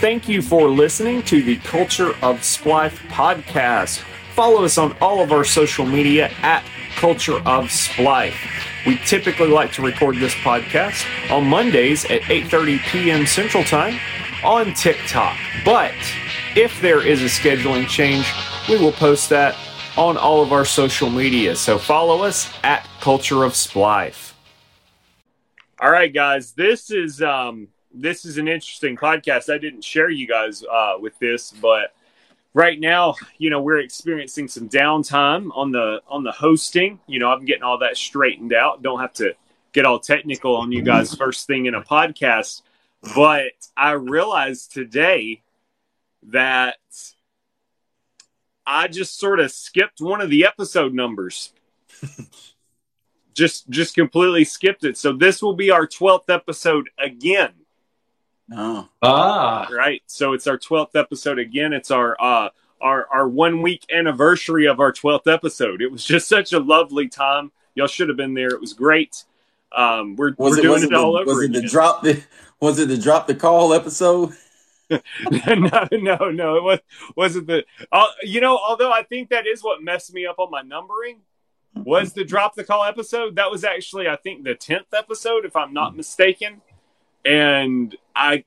Thank you for listening to the Culture of Splife podcast. Follow us on all of our social media at Culture of Splife. We typically like to record this podcast on Mondays at 8:30 p.m. Central Time on TikTok. But if there is a scheduling change, we will post that on all of our social media. So follow us at Culture of Splife. All right, guys, this is um this is an interesting podcast. I didn't share you guys uh, with this, but right now, you know, we're experiencing some downtime on the on the hosting. You know, I'm getting all that straightened out. Don't have to get all technical on you guys first thing in a podcast. But I realized today that I just sort of skipped one of the episode numbers. just just completely skipped it. So this will be our 12th episode again. Oh. Ah. Right. So it's our 12th episode again. It's our uh our our 1 week anniversary of our 12th episode. It was just such a lovely time. Y'all should have been there. It was great. Um we're Was we're it, doing was it, it, the, all over was it again. the drop the was it the drop the call episode? no, no, no. It was wasn't the. Uh, you know, although I think that is what messed me up on my numbering was the drop the call episode. That was actually, I think, the tenth episode, if I'm not mistaken, and I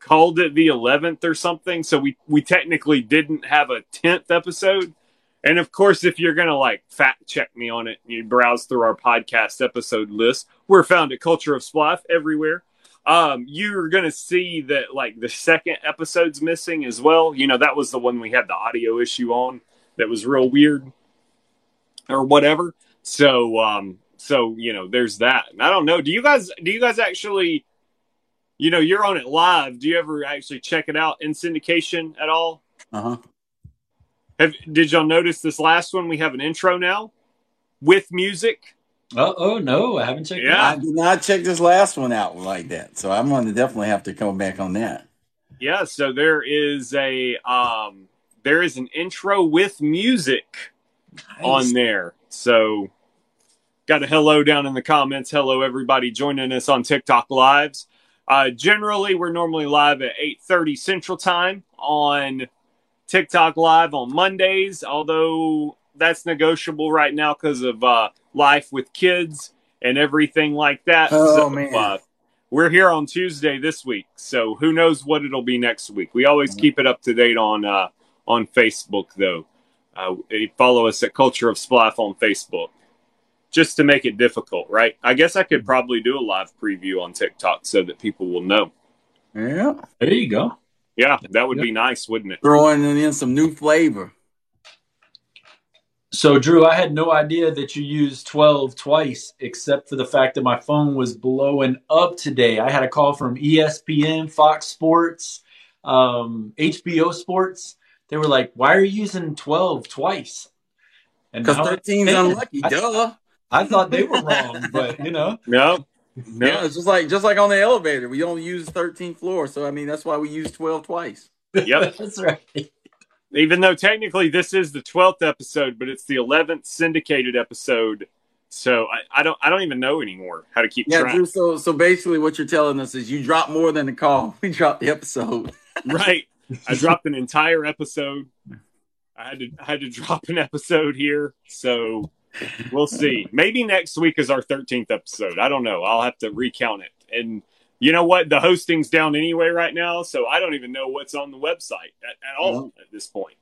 called it the eleventh or something. So we we technically didn't have a tenth episode. And of course, if you're gonna like fact check me on it, you browse through our podcast episode list. We're found at Culture of Splife everywhere um you're gonna see that like the second episode's missing as well you know that was the one we had the audio issue on that was real weird or whatever so um so you know there's that and i don't know do you guys do you guys actually you know you're on it live do you ever actually check it out in syndication at all Uh-huh. have did y'all notice this last one we have an intro now with music Oh, oh no, I haven't checked it Yeah. I did not check this last one out like that. So I'm gonna definitely have to come back on that. Yeah, so there is a um there is an intro with music out. on there. So got a hello down in the comments. Hello everybody joining us on TikTok lives. Uh generally we're normally live at 8:30 Central Time on TikTok live on Mondays, although that's negotiable right now because of uh life with kids and everything like that. Oh, So, man. uh, we're here on Tuesday this week, so who knows what it'll be next week. We always keep it up to date on uh, on Facebook, though. Uh, follow us at Culture of Splife on Facebook, just to make it difficult, right? I guess I could probably do a live preview on TikTok so that people will know. Yeah. There you go. Yeah, that would Yeah. be nice, wouldn't it? Throwing in some new flavor. So, Drew, I had no idea that you used 12 twice, except for the fact that my phone was blowing up today. I had a call from ESPN, Fox Sports, um, HBO Sports. They were like, "Why are you using 12 twice?" And Because now- 13's unlucky, I- duh. I thought they were wrong, but you know, No, no. Yeah, it's just like just like on the elevator. We only use 13th floor. So I mean that's why we use 12 twice. Yep. that's right. Even though technically this is the twelfth episode, but it's the eleventh syndicated episode. So I, I don't I don't even know anymore how to keep Yeah, track. Drew, so so basically what you're telling us is you drop more than the call. We dropped the episode. right. I dropped an entire episode. I had to I had to drop an episode here. So we'll see. Maybe next week is our thirteenth episode. I don't know. I'll have to recount it. And you know what? The hosting's down anyway right now, so I don't even know what's on the website at, at all mm-hmm. at this point.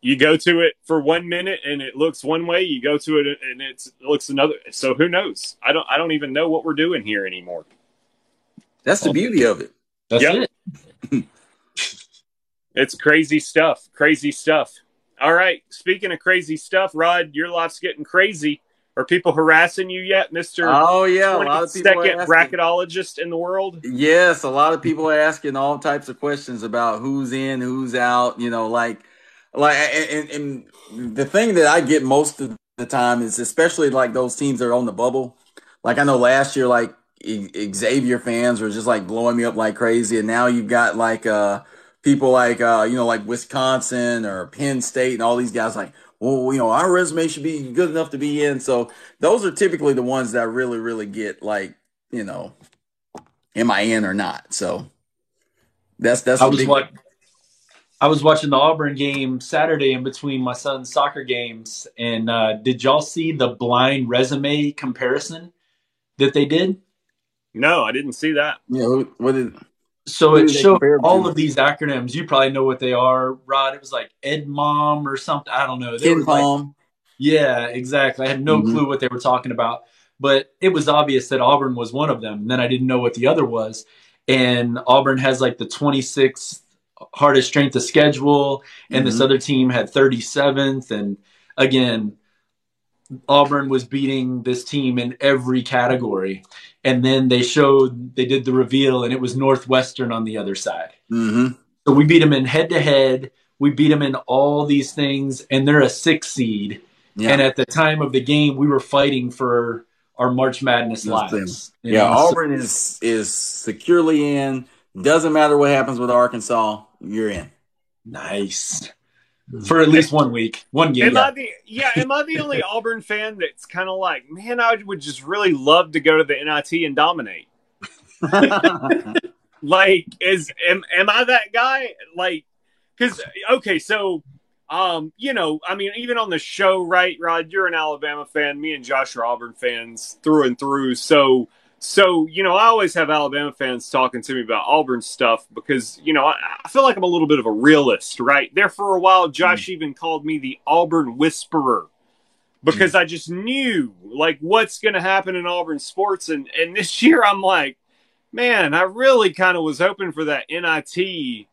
You go to it for one minute and it looks one way. You go to it and it's, it looks another. So who knows? I don't. I don't even know what we're doing here anymore. That's the beauty of it. That's Yep. it. It's crazy stuff. Crazy stuff. All right. Speaking of crazy stuff, Rod, your life's getting crazy. Are people harassing you yet, Mister Oh yeah, a lot of people second bracketologist in the world? Yes, a lot of people are asking all types of questions about who's in, who's out. You know, like, like, and, and, the thing that I get most of the time is, especially like those teams that are on the bubble. Like I know last year, like Xavier fans were just like blowing me up like crazy, and now you've got like uh people like uh you know like Wisconsin or Penn State and all these guys like. Well, you know, our resume should be good enough to be in. So those are typically the ones that really, really get like, you know, am I in or not? So That's that's I a was big- watching. I was watching the Auburn game Saturday in between my son's soccer games, and uh, did y'all see the blind resume comparison that they did? No, I didn't see that. Yeah, who- what is So it showed all of these acronyms. You probably know what they are, Rod. It was like EdMom or something. I don't know. They were like, yeah, exactly. I had no Mhm. clue what they were talking about, but it was obvious that Auburn was one of them. And then I didn't know what the other was. And Auburn has like the 26th hardest strength of schedule, and this Mhm. other team had 37th. And again, Auburn was beating this team in every category. And then they showed, they did the reveal, and it was Northwestern on the other side. Mhm. So we beat them in head to head. We beat them in all these things, and they're a six seed. Yeah. And at the time of the game, we were fighting for our March Madness lives. Yeah, know, so- Auburn is is securely in. Doesn't matter what happens with Arkansas, you're in. nice for at least one week, one game. Am I the yeah? Am I the only Auburn fan that's kind of like, man, I would just really love to go to the NIT and dominate. Like, is am am I that guy? Like, because okay, so um, you know, I mean, even on the show, right, Rod? You're an Alabama fan. Me and Josh are Auburn fans through and through. So, so you know, I always have Alabama fans talking to me about Auburn stuff because you know I, I feel like I'm a little bit of a realist, right? There for a while, Josh hmm. even called me the Auburn Whisperer because hmm. I just knew like what's going to happen in Auburn sports, and and this year I'm like, man, I really kind of was hoping for that NIT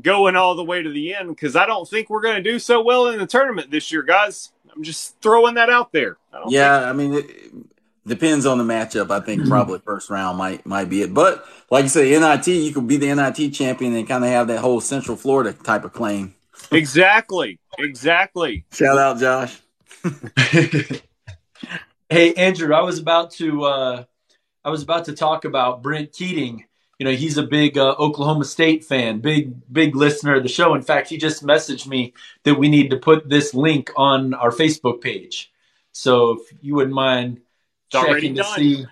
going all the way to the end because I don't think we're going to do so well in the tournament this year, guys. I'm just throwing that out there. I yeah, I mean, it depends on the matchup. I think probably first round might might be it. But like you say, NIT, you could be the NIT champion and kind of have that whole Central Florida type of claim. exactly, exactly. Shout out, Josh. hey, Andrew, I was about to uh, I was about to talk about Brent Keating. You know, he's a big uh, Oklahoma State fan, big big listener of the show. In fact, he just messaged me that we need to put this link on our Facebook page. So if you wouldn't mind It's already checking to done. see.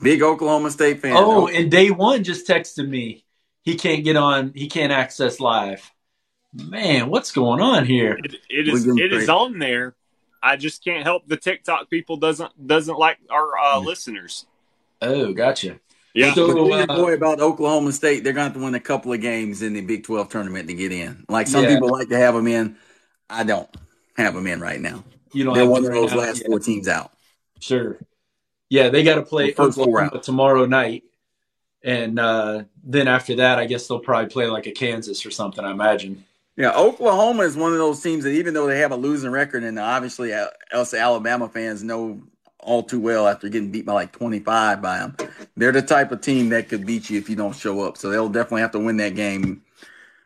Big Oklahoma State fan. Oh, and day one just texted me. He can't get on. He can't access live. Man, what's going on here? It, it is We're doing it is on there. I just can't help the TikTok people doesn't doesn't like our uh, listeners. Oh, gotcha. Yeah, So, But tell your uh, boy about Oklahoma State, they're going to have to win a couple of games in the Big 12 tournament to get in. Like some Yeah. people like to have them in. I don't have them in right now. You don't They're have one of those last Yeah. four teams out. Sure. Yeah, they got to play The first Oklahoma tomorrow night, and uh, then after that, I guess they'll probably play like a Kansas or something. I imagine. Yeah, Oklahoma is one of those teams that even though they have a losing record, and obviously uh, us Alabama fans know all too well after getting beat by like 25 by them, they're the type of team that could beat you if you don't show up. So they'll definitely have to win that game,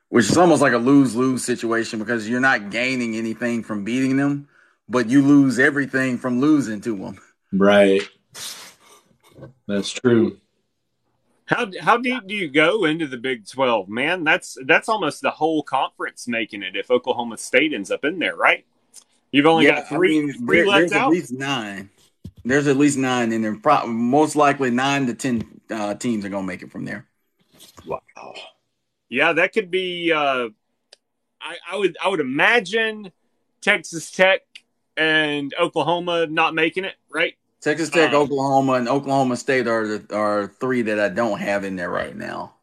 which is almost like a lose lose situation because you're not gaining anything from beating them, but you lose everything from losing to them. Right. That's true. How how deep do you go into the Big Twelve, man? That's that's almost the whole conference making it. If Oklahoma State ends up in there, right? You've only got three I mean, three there- left there's out. at least nine. There's at least nine in there. Pro- most likely nine to ten uh, teams are going to make it from there. Wow. Yeah, that could be. Uh, I, I would I would imagine Texas Tech and Oklahoma not making it, right? Texas Tech, Um, Oklahoma, and Oklahoma State are the are three that I don't have in there right now.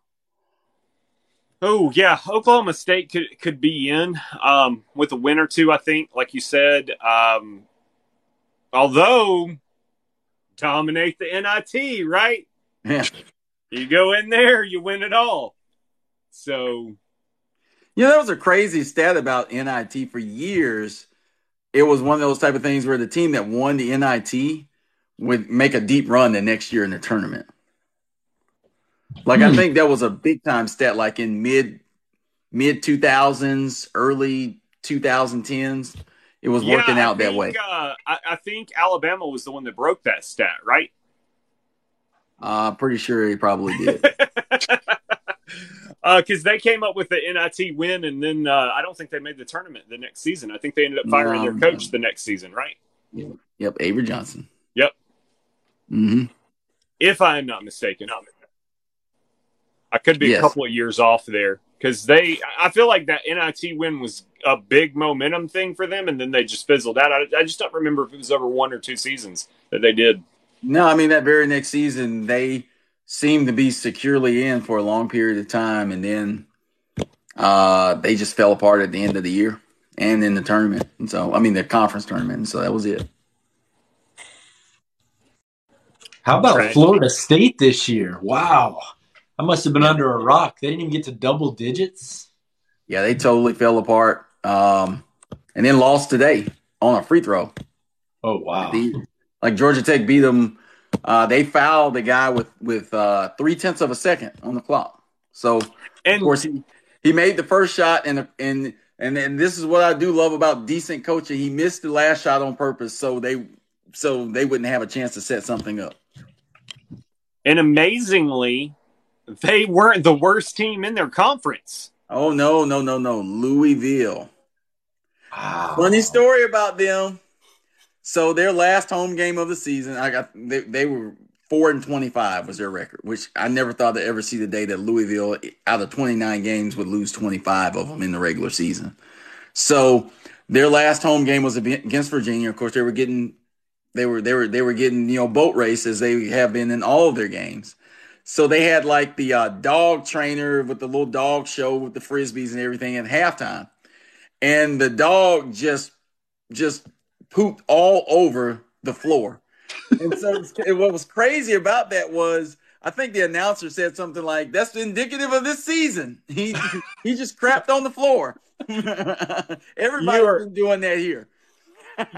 Oh yeah, Oklahoma State could could be in um, with a win or two. I think, like you said. Um, although dominate the NIT, right? Yeah. You go in there, you win it all. So You know, there was a crazy stat about NIT for years. It was one of those type of things where the team that won the NIT would make a deep run the next year in the tournament. Like I Hmm. think that was a big time stat, like in mid mid two thousands, early two thousand tens. It was working Yeah, I out that way. Uh, I, I think Alabama was the one that broke that stat, right? Uh, pretty sure he probably did. because Uh, they came up with the NIT win, and then uh, I don't think they made the tournament the next season. I think they ended up firing No. their coach the next season, right? yep, Avery Johnson. Yep. hmm If I am not mistaken. I I could be Yes. a couple of years off there because they. I feel like that NIT win was a big momentum thing for them, and then they just fizzled out. I, I just don't remember if it was over one or two seasons that they did. No, I mean that very next season they seemed to be securely in for a long period of time, and then uh, they just fell apart at the end of the year and in the tournament. And so, I mean the conference tournament. And so that was it. How about Right. Florida State this year? Wow. I must have been under a rock. They didn't even get to double digits. Yeah, they totally fell apart. Um, and then lost today on a free throw. Oh wow. The- like Georgia Tech beat them. Uh, they fouled the guy with with uh, three tenths of a second on the clock. So and, of course he he made the first shot and and and then this is what I do love about decent coaching. He missed the last shot on purpose so they so they wouldn't have a chance to set something up. and amazingly, they weren't the worst team in their conference. Oh no no no no Louisville. Wow. Funny story about them. So their last home game of the season, I got they, they were four and twenty five was their record, which I never thought to ever see the day that Louisville, out of twenty nine games, would lose twenty five of them in the regular season. So their last home game was against Virginia. Of course, they were getting they were they were they were getting you know boat races they have been in all of their games. So they had like the uh, dog trainer with the little dog show with the frisbees and everything at halftime, and the dog just just pooped all over the floor. And so what was crazy about that was I think the announcer said something like, "That's indicative of this season." He he just crapped on the floor. Everybody's You're- been doing that here.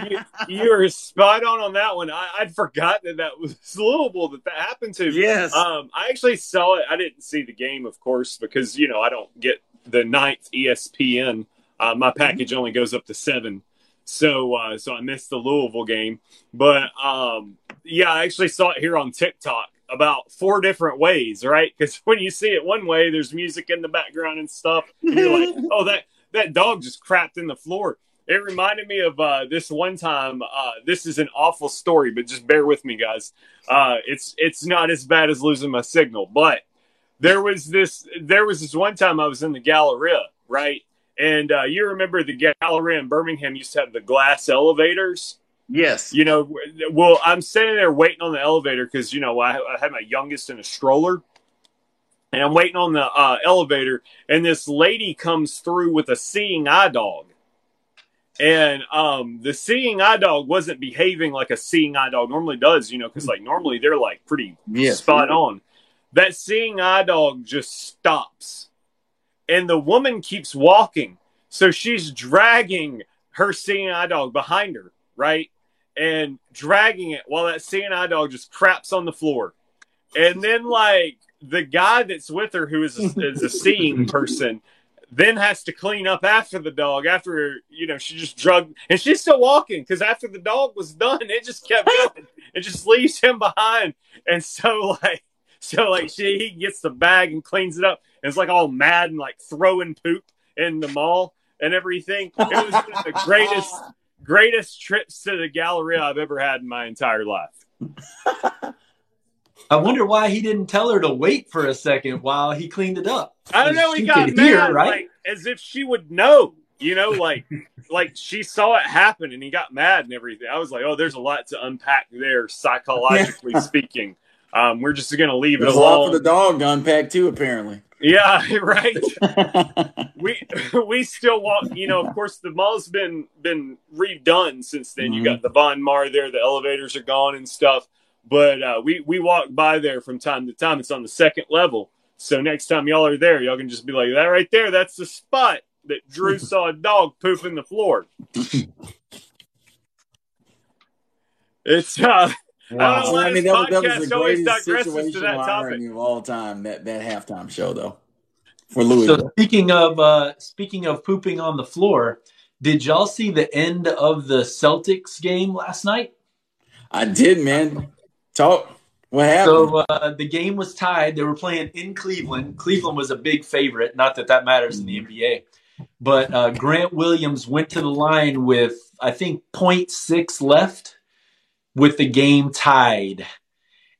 You, you are spot on on that one. I, I'd forgotten that that was Louisville that that happened to. Yes. Um, I actually saw it. I didn't see the game, of course, because you know I don't get the ninth ESPN. Uh, my package only goes up to seven, so uh, so I missed the Louisville game. But um, yeah, I actually saw it here on TikTok about four different ways, right? Because when you see it one way, there's music in the background and stuff. And you're like, oh, that that dog just crapped in the floor. It reminded me of uh, this one time. Uh, this is an awful story, but just bear with me, guys. Uh, it's it's not as bad as losing my signal, but there was this there was this one time I was in the Galleria, right? And uh, you remember the gallery in Birmingham used to have the glass elevators. yes. You know, well, I'm sitting there waiting on the elevator because you know I, I had my youngest in a stroller, and I'm waiting on the uh, elevator, and this lady comes through with a seeing eye dog, and um, the seeing eye dog wasn't behaving like a seeing eye dog normally does, you know, because like normally they're like pretty Yes. spot on. That seeing eye dog just stops, and the woman keeps walking, so she's dragging her seeing eye dog behind her, right? and dragging it while that seeing eye dog just craps on the floor. And then, like, the guy that's with her, who is a, is a seeing person, then has to clean up after the dog, after, you know, she just drug, and she's still walking because after the dog was done, it just kept going. It just leaves him behind. And so, like, so, like, she he gets the bag and cleans it up, and it's like all mad and like throwing poop in the mall and everything. It was one of the greatest greatest trips to the Galleria I've ever had in my entire life. I wonder why he didn't tell her to wait for a second while he cleaned it up. I don't know. He got could mad, hear, right? like as if she would know. You know, like like she saw it happen and he got mad and everything. I was like, oh, there's a lot to unpack there, psychologically speaking. Um, we're just gonna leave There's it a lot for the dog to unpack too, apparently. Yeah, right. we we still walk. You know, of course, the mall's been been redone since then. You Mhm. got the Von Maur there. The elevators are gone and stuff. But uh, we we walk by there from time to time. It's on the second level. So next time y'all are there, y'all can just be like, "That right there, that's the spot that Drew saw a dog poop in the floor." It's uh, I don't know why I mean, this that was, that was the greatest digresses to situation that topic. irony of all time. That that halftime show, though, for Louis. So speaking of uh, speaking of pooping on the floor, did y'all see the end of the Celtics game last night? I did, man. Talk. What happened? So uh, the game was tied. They were playing in Cleveland. Cleveland was a big favorite. Not that that matters in the NBA. But uh, Grant Williams went to the line with, I think, 0.6 left with the game tied.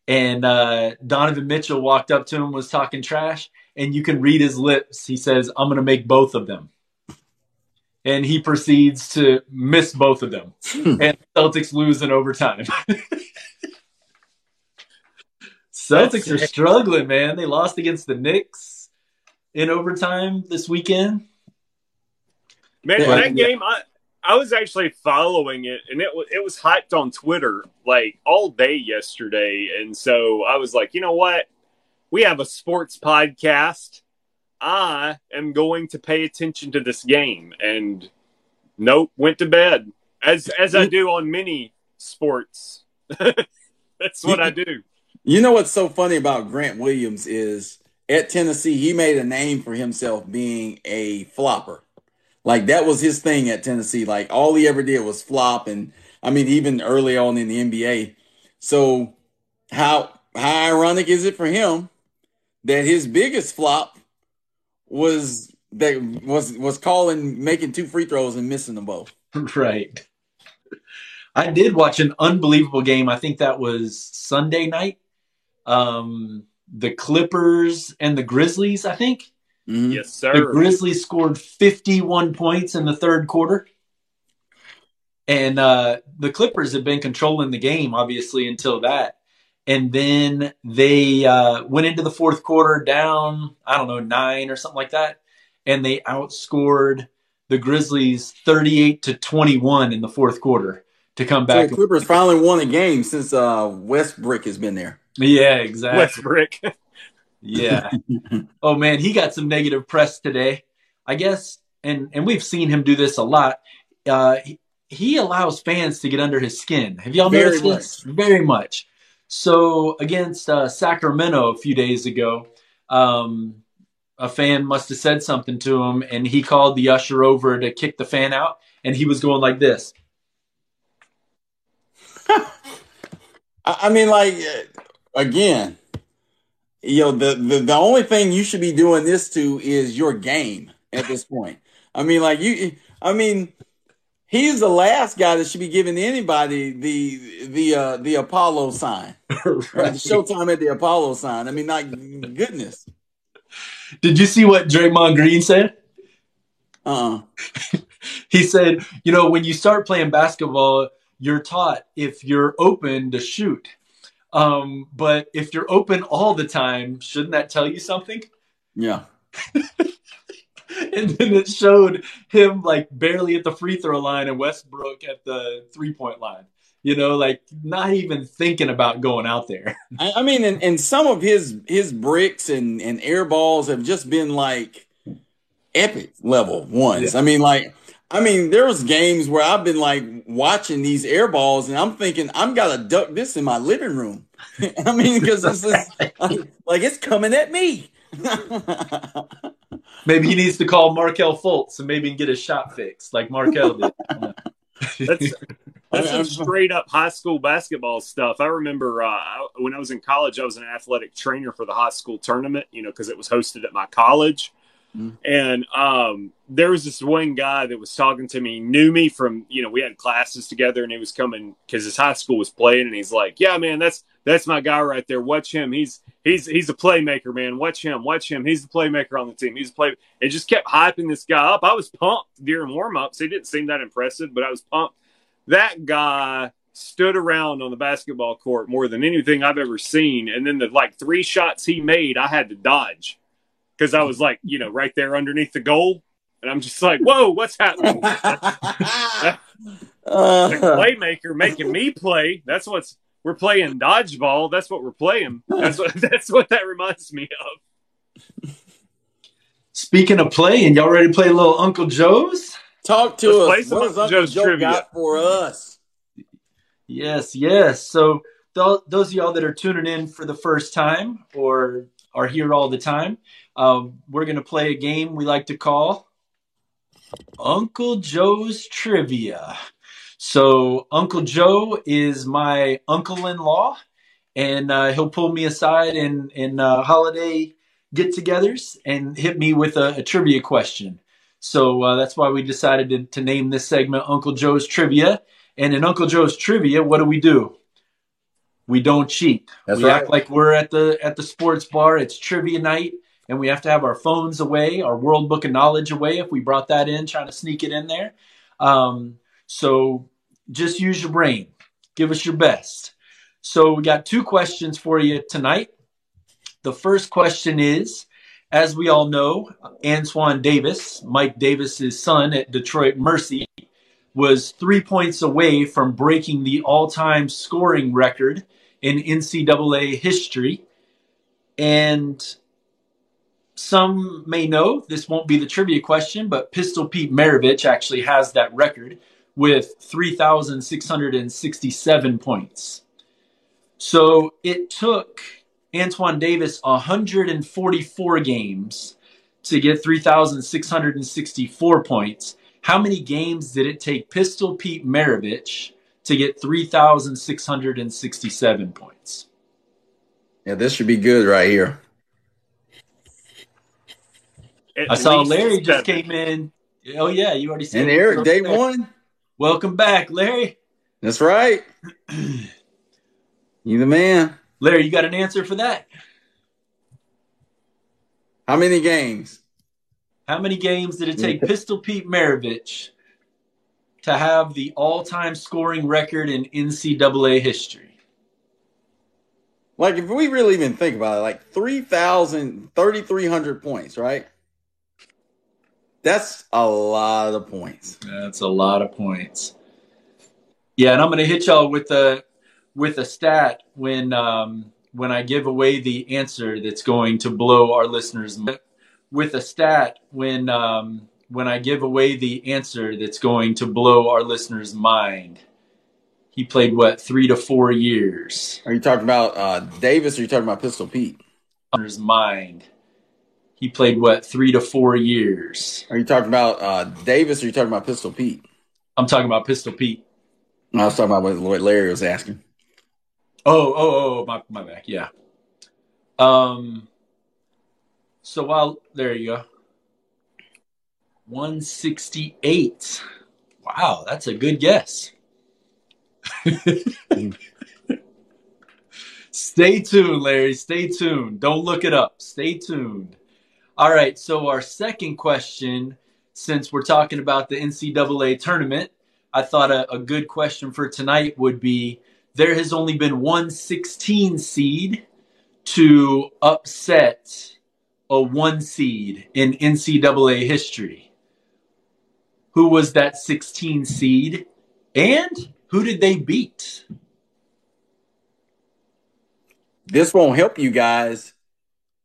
and uh, Donovan Mitchell walked up to him, was talking trash, and you can read his lips. He says, "I'm going to make both of them," and he proceeds to miss both of them, and Celtics lose in overtime. Celtics are struggling, man. They lost against the Knicks in overtime this weekend. Man, But- that game, I I was actually following it, and it was it was hyped on Twitter like all day yesterday, and so I was like, you know what, we have a sports podcast. I am going to pay attention to this game, and nope, went to bed as as I do on many sports. That's what I do. You know what's so funny about Grant Williams is at Tennessee, he made a name for himself being a flopper. Like that was his thing at Tennessee. Like all he ever did was flop, and I mean even early on in the NBA. So how how ironic is it for him that his biggest flop was that was was calling making two free throws and missing them both. right. I did watch an unbelievable game. I think that was Sunday night. Um, the Clippers and the Grizzlies, I think. Mhm. Yes, sir. The. Grizzlies scored 51 points in the third quarter. And uh, the Clippers have been controlling the game, obviously, until that. And then they uh, went into the fourth quarter down, I don't know, nine or something like that. And they outscored the Grizzlies 38 to 21 in the fourth quarter to come So back. the Clippers finally won a game since uh, Westbrook has been there. yeah, exactly. Westbrook. Yeah. oh man, he got some negative press today. I guess, and and we've seen him do this a lot. Uh, he, he allows fans to get under his skin. Have y'all Very noticed this? Very much. So against uh, Sacramento a few days ago, um, a fan must have said something to him, and he called the usher over to kick the fan out, and he was going like this. I mean, like uh, again, you know, the, the the only thing you should be doing this to is your game at this point. I mean, like you, I mean, he's the last guy that should be giving anybody the the uh, the Apollo sign, the Showtime at the Apollo sign. I mean, like goodness, Did you see what Draymond Green said? uh, he said, you know, when you start playing basketball, you're taught if you're open to shoot. Um, but if you're open all the time, shouldn't that tell you something? yeah. And then it showed him like barely at the free throw line and Westbrook at the three point line. You know, like not even thinking about going out there. I, I mean, and, and some of his his bricks and and air balls have just been like epic level ones. I mean, like, I mean, there was games where I've been like watching these air balls, and I'm thinking I'm gotta duck this in my living room. I mean, because it's just, like it's coming at me. Maybe he needs to call Markelle Fultz and maybe get his shot fixed like Markelle did. That's that's some straight up high school basketball stuff. I remember uh, I- when I was in college, I was an athletic trainer for the high school tournament, you know, because it was hosted at my college. Mhm. And um, there was this one guy that was talking to me, knew me from, you know, we had classes together, and he was coming because his high school was playing, and he's like, "Yeah, man, that's that's my guy right there. Watch him. He's he's he's a playmaker, man. Watch him. Watch him. He's the playmaker on the team. He's a play." It just kept hyping this guy up. I was pumped during warm ups. He didn't seem that impressive, but I was pumped. That guy stood around on the basketball court more than anything I've ever seen. And then the like three shots he made, I had to dodge because I was like, you know, right there underneath the goal. And I'm just like, whoa, what's happening? the Uh, playmaker making me play. That's what's we're playing dodgeball. That's what we're playing. That's what that's what that reminds me of. Speaking of playing, y'all ready to play a little Uncle Joe's? talk to Let's play us. some What Uncle Uncle Joe's Joe trivia. got for us? Yes, yes. So th- those of y'all that are tuning in for the first time or are here all the time, um, we're going to play a game we like to call Uncle Joe's Trivia. So Uncle Joe is my uncle-in-law, and uh, he'll pull me aside in in uh, holiday get-togethers and hit me with a, a trivia question. So uh, that's why we decided to, to name this segment Uncle Joe's Trivia. And in Uncle Joe's Trivia, what do we do? we don't cheat. That's we right. act like we're at the at the sports bar. It's trivia night, and we have to have our phones away, our World Book of Knowledge away if we brought that in, trying to sneak it in there. Um, so just use your brain. Give us your best. So we got two questions for you tonight. The first question is, as we all know, Antoine Davis, Mike Davis's son at Detroit Mercy, was three points away from breaking the all-time scoring record in NCAA history. And some may know this won't be the trivia question, but Pistol Pete Maravich actually has that record with 3,667 points. So it took Antoine Davis 144 games to get 3,664 points. How many games did it take Pistol Pete Maravich to get 3,667 points? Yeah, this should be good right here. At I saw least Larry just seven. came in. Oh, yeah, you already said And it. Eric, day one. Welcome back, Larry. That's right. You the man. Larry, you got an answer for that? How many games? How many games did it take Pistol Pete Maravich to have the all-time scoring record in NCAA history? Like, if we really even think about it, like 3,000, 3,300 points, right? That's a lot of points. That's a lot of points. Yeah, and I'm going to hit y'all with a with a stat when um, when I give away the answer that's going to blow our listeners with a stat when um, when I give away the answer that's going to blow our listeners' mind. He played what three to four years. Are you talking about uh, Davis or are you talking about Pistol Pete? Mind. He played what three to four years. Are you talking about uh, Davis or are you talking about Pistol Pete? I'm talking about Pistol Pete. I was talking about what Larry was asking. Oh, oh, oh, my, my back. Yeah. Um. So while there you go. 168. Wow, that's a good guess. Stay tuned, Larry. Stay tuned. Don't look it up. Stay tuned. All right. So, our second question, since we're talking about the NCAA tournament, I thought a, a good question for tonight would be there has only been one 16 seed to upset a one seed in NCAA history. Who was that 16 seed and who did they beat? This won't help you guys,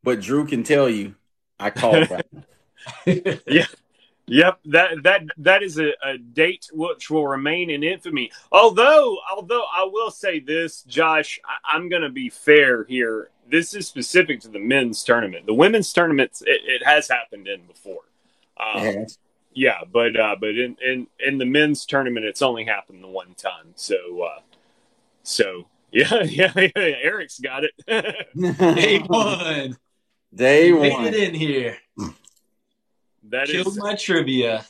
but Drew can tell you I called that. Yep, that that that is a, a date which will remain in infamy. Although, although I will say this, Josh, I, I'm going to be fair here. This is specific to the men's tournament. The women's tournaments, it, it has happened in before. Um, Yes. Yeah, but uh, but in, in in the men's tournament, it's only happened the one time. So uh, so yeah, yeah, yeah, Eric's got it. Day one. Day Made one. it in here. that Killed is my trivia.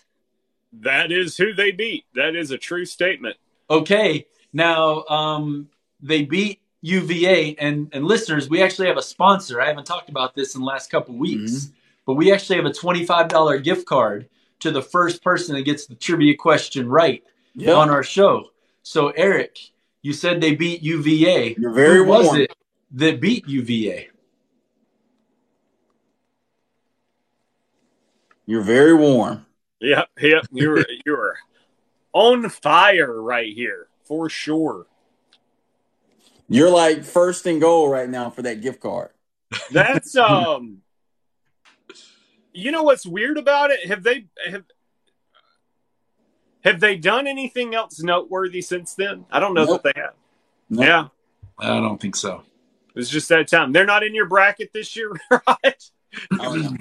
that is who they beat. That is a true statement. Okay, now um, they beat UVA, and and listeners, we actually have a sponsor. I haven't talked about this in the last couple weeks, but we actually have a twenty five dollar gift card to the first person that gets the trivia question right Yep. on our show. So Eric, you said they beat UVA. You're very Who was warm. it that beat UVA? You're very warm. Yep, yep. You're you're on fire right here for sure. You're like first and goal right now for that gift card. That's um. You know what's weird about it? Have they have have they done anything else noteworthy since then? I don't know Nope. that they have. Nope. Yeah, I don't think so. it was just that time. They're not in your bracket this year, right? Oh, no.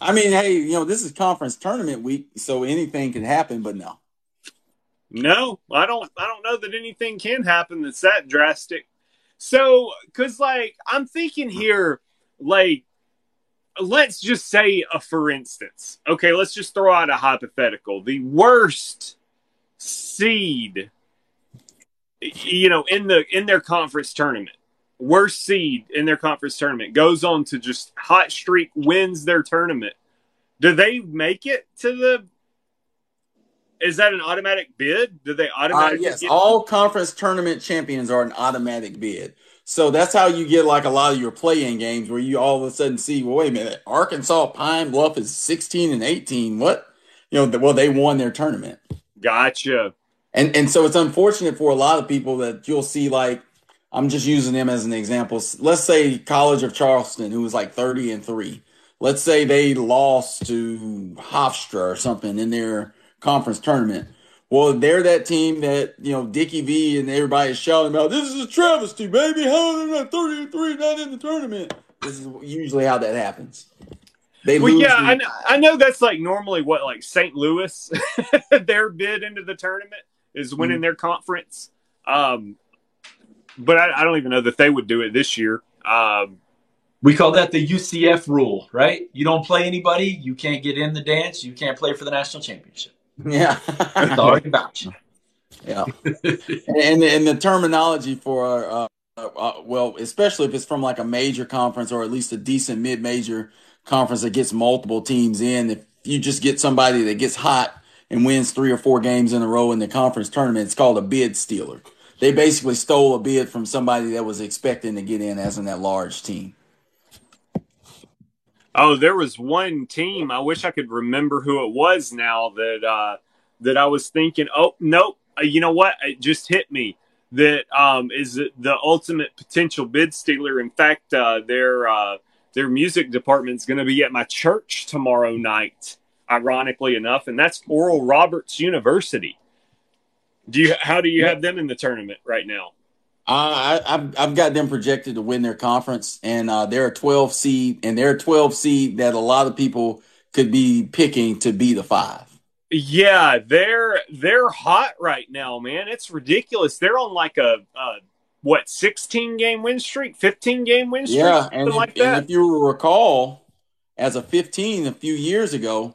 I mean, hey, you know, this is conference tournament week, so anything can happen, but no. No, I don't. I don't know that anything can happen that's that drastic. So, because like I'm thinking here, like let's just say a for instance. Okay, let's just throw out a hypothetical. The worst seed you know, in the in their conference tournament, worst seed in their conference tournament goes on to just hot streak, wins their tournament. Do they make it to the? Is that an automatic bid? Do they Uh, yes, get- all conference tournament champions are an automatic bid. So that's how you get like a lot of your play-in games where you all of a sudden see, well, wait a minute, Arkansas Pine Bluff is 16 and 18. What? You know, well, they won their tournament. Gotcha. And and so it's unfortunate for a lot of people that you'll see like I'm just using them as an example. Let's say College of Charleston, who was like 30 and 3. Let's say they lost to Hofstra or something in their conference tournament. Well, they're that team that, you know, Dickie V and everybody is shouting about, this is a travesty, baby. How are they not 30 and 3 not in the tournament? This is usually how that happens. They Well, yeah, I know, I know that's like normally what like St. Louis, their bid into the tournament is winning Mm-hmm. their conference. Um, but I, I don't even know that they would do it this year. Um, We call that the UCF rule, right? You don't play anybody, you can't get in the dance, you can't play for the national championship. yeah. Sorry about you. Yeah, and and the terminology for uh, uh, well, especially if it's from like a major conference or at least a decent mid-major conference that gets multiple teams in. If you just get somebody that gets hot and wins three or four games in a row in the conference tournament, it's called a bid stealer. They basically stole a bid from somebody that was expecting to get in as an that large team. oh, there was one team. I wish I could remember who it was now that uh, that I was thinking. Oh, nope. Uh, you know what? It just hit me. That um, is the ultimate potential bid stealer. In fact, uh, their uh, their music department's going to be at my church tomorrow night. Ironically enough, and that's Oral Roberts University. Do you? How do you Yeah. have them in the tournament right now? Uh, I, I've I've got them projected to win their conference, and uh, they're a 12 seed, and they're a 12 seed that a lot of people could be picking to be the five. Yeah, they're they're hot right now, man. It's ridiculous. They're on like a uh, what sixteen game win streak, fifteen game win streak, Yeah, something and, like and that. if you recall, as a 15 a few years ago,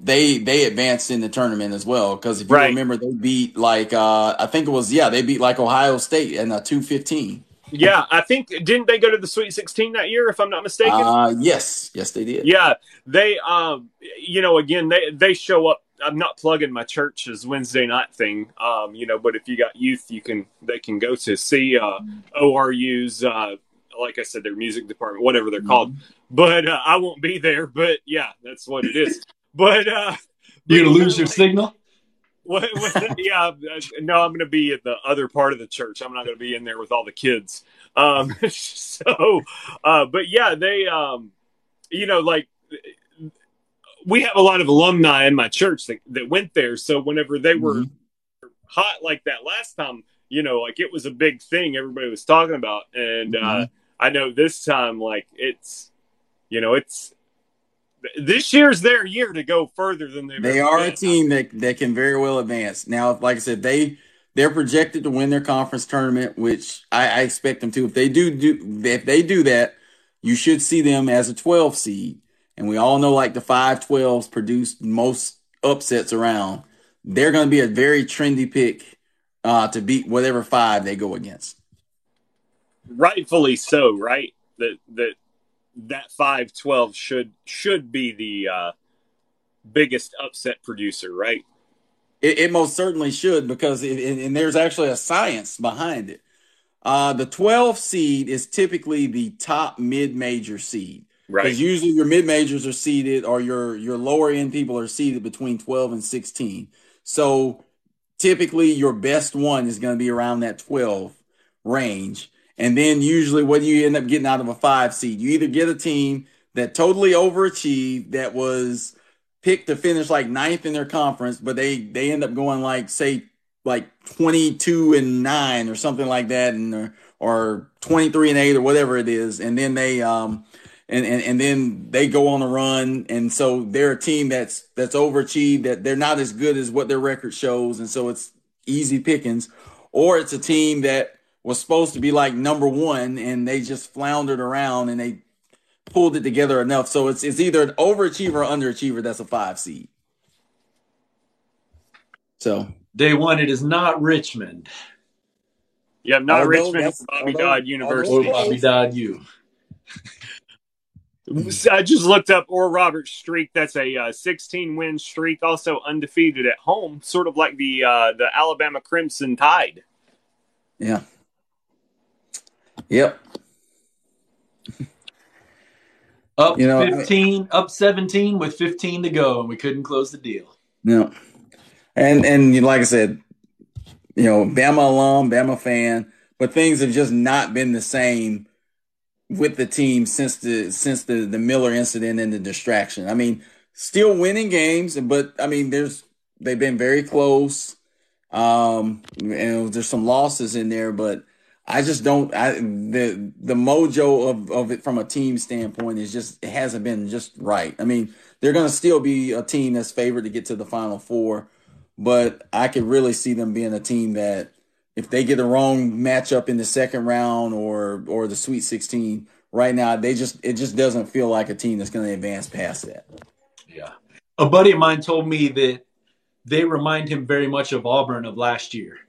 they they advanced in the tournament as well. Because if you Right. remember, they beat like uh, I think it was yeah they beat like Ohio State in a 215. Yeah, I think didn't they go to the Sweet Sixteen that year, if I'm not mistaken? Uh, yes, yes they did. yeah, they um, you know, again they they show up. I'm not plugging my church's Wednesday night thing, um, you know, but if you got youth, you can they can go to see uh, ORU's. Uh, like I said, their music department, whatever they're called. But uh, I won't be there. But yeah, that's what it is. But uh, You're gonna lose your like, signal? What, what, yeah, uh, no, I'm to be at the other part of the church. I'm not to be in there with all the kids. Um, so, uh, but yeah, they, um, you know, like we have a lot of alumni in my church that, that went there. So whenever they were Mhm. hot like that last time, you know, like it was a big thing everybody was talking about. And uh, Mhm. I know this time, like it's, you know, it's this year's their year to go further than they've They are a team that, that can very well advance. Now, like I said, they they're projected to win their conference tournament, which I, I expect them to. If they do do if they do that, you should see them as a 12 seed. And we all know like the 5-12s produce most upsets around. They're going to be a very trendy pick uh, to beat whatever five they go against. rightfully so, right? That that that five twelve should should be the uh, biggest upset producer, right? It, it most certainly should because it, and, and there's actually a science behind it. Uh, the 12 seed is typically the top mid-major seed Right. because usually your mid-majors are seeded or your your lower end people are seeded between 12 and 16. So typically your best one is going to be around that 12 range. And then usually what you end up getting out of a five seed? You either get a team that totally overachieved that was picked to finish like ninth in their conference, but they they end up going like say like 22 and 9 or something like that and or, or 23 and 8 or whatever it is and then they um and, and and then they go on a run and so they're a team that's that's overachieved that they're not as good as what their record shows and so it's easy pickings or it's a team that was supposed to be like number 1 and they just floundered around and they pulled it together enough so it's it's either an overachiever or underachiever that's a 5 seed so Day one, it is not Richmond. Yeah, not Although Richmond, that's- Bobby although- Dodd University. Or Bobby Dodd, you. I just looked up Oral Roberts' streak. That's a uh, 16 win streak, also undefeated at home, sort of like the uh, the Alabama Crimson Tide. Yeah. Yep. Up You know, I- 15, up 17 with 15 to go, and we couldn't close the deal. No. And and like I said, you know, Bama alum, Bama fan, but things have just not been the same with the team since the since the the Miller incident and the distraction. I mean, still winning games, but I mean, there's they've been very close. Um, and there's some losses in there, but I just don't. I the the mojo of of it from a team standpoint is just it hasn't been just right. I mean, they're going to still be a team that's favored to get to the final four, but I could really see them being a team that if they get the wrong matchup in the second round or or the Sweet 16 right now, they just it just doesn't feel like a team that's going to advance past that. Yeah. A buddy of mine told me that they remind him very much of Auburn of last year.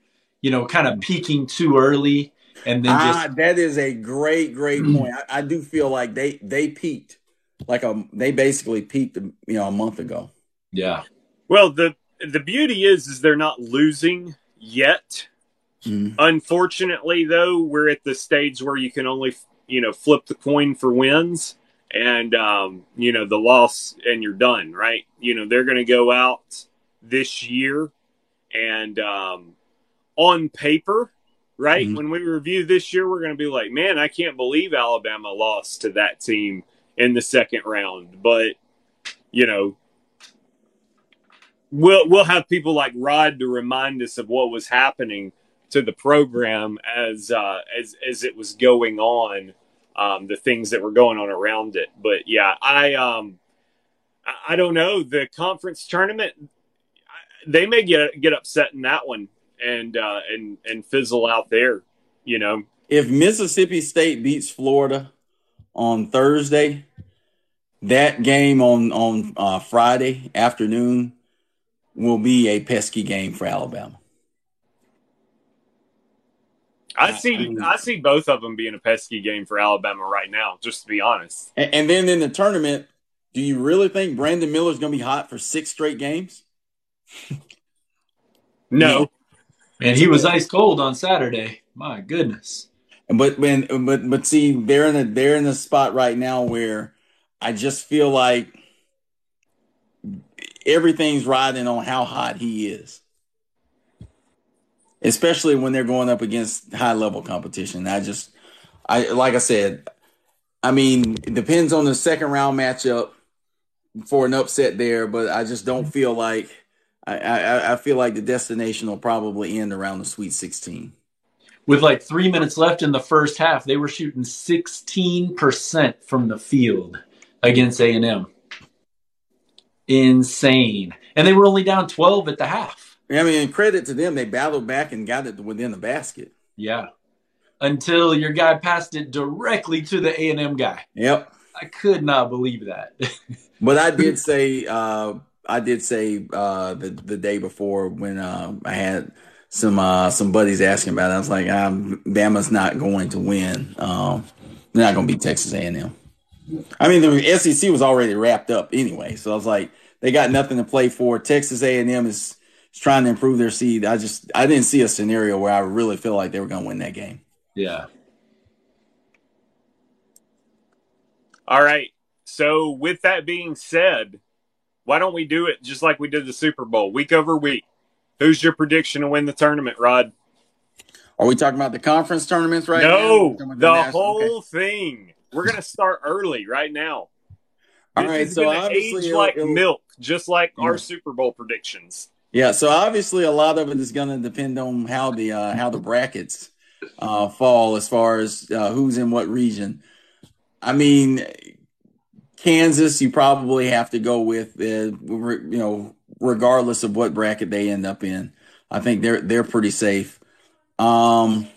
You know, kind of peaking too early and then Ah, that is a great, great point. I, I do feel like they they peaked, like a they basically peaked, you know, a month ago. yeah. Well, the the beauty is is they're not losing yet. Mhm. Unfortunately, though, we're at the stage where you can only you know flip the coin for wins, and um, you know the loss, and you're done, right? You know they're going to go out this year, and um, on paper, right? Mhm. When we review this year, we're going to be like, man, I can't believe Alabama lost to that team in the second round, but you know we'll we'll have people like Rod to remind us of what was happening to the program as uh, as as it was going on, um, the things that were going on around it. But yeah, I um, I, I don't know the conference tournament. They may get get upset in that one and uh, and and fizzle out there. You know, If Mississippi State beats Florida on Thursday, that game on on uh, Friday afternoon will be a pesky game for Alabama. I see I see both of them being a pesky game for Alabama right now. Just to be honest. And, and then in the tournament, do you really think Brandon Miller's going to be hot for six straight games? No, And he was ice cold on Saturday. My goodness. But when but but see, they're in a they're in a spot right now where I just feel like everything's riding on how hot he is. Especially when they're going up against high level competition. I just I like I said, I mean, it depends on the second round matchup for an upset there, but I just don't feel like I, I, I feel like the destination will probably end around the Sweet 16. With like three minutes left in the first half, they were shooting 16% from the field against A&M. Insane. And they were only down 12 at the half. I mean, credit to them, they battled back and got it within the basket. Yeah. Until your guy passed it directly to the A&M guy. Yep. I could not believe that. But I did say, uh, I did say uh, the the day before when uh, I had some uh, some buddies asking about it. I was like, Bama's not going to win. Um, they're not going to beat Texas A&M. I mean, the SEC was already wrapped up anyway, so I was like, they got nothing to play for. Texas A&M is, is trying to improve their seed. I just I didn't see a scenario where I really feel like they were going to win that game. yeah. All right. So, with that being said, why don't we do it just like we did the Super Bowl, week over week? Who's your prediction to win the tournament, Rod? Are we talking about the conference tournaments right now? no, We're talking about the whole okay. thing. We're going to start early right now. All This right, so gonna obviously it'll- like it'll- milk, just like our Super Bowl predictions. Yeah, so obviously a lot of it is going to depend on how the uh, how the brackets uh, fall as far as uh, who's in what region. I mean, Kansas, you probably have to go with, uh, re- you know, regardless of what bracket they end up in. I think they're they're pretty safe. Um,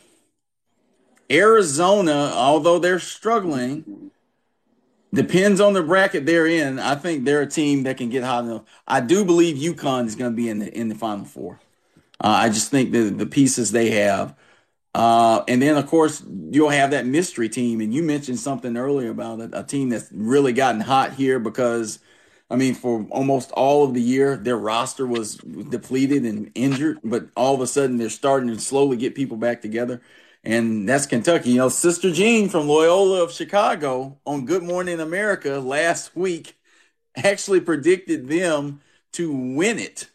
Arizona, although they're struggling, depends on the bracket they're in. I think they're a team that can get hot enough. I do believe UConn is going to be in the in the Final Four. Uh, I just think the the pieces they have Uh, and then, of course, you'll have that mystery team. And you mentioned something earlier about a, a team that's really gotten hot here because, I mean, for almost all of the year, their roster was depleted and injured, but all of a sudden they're starting to slowly get people back together. And that's Kentucky. You know, Sister Jean from Loyola of Chicago on Good Morning America last week actually predicted them to win it.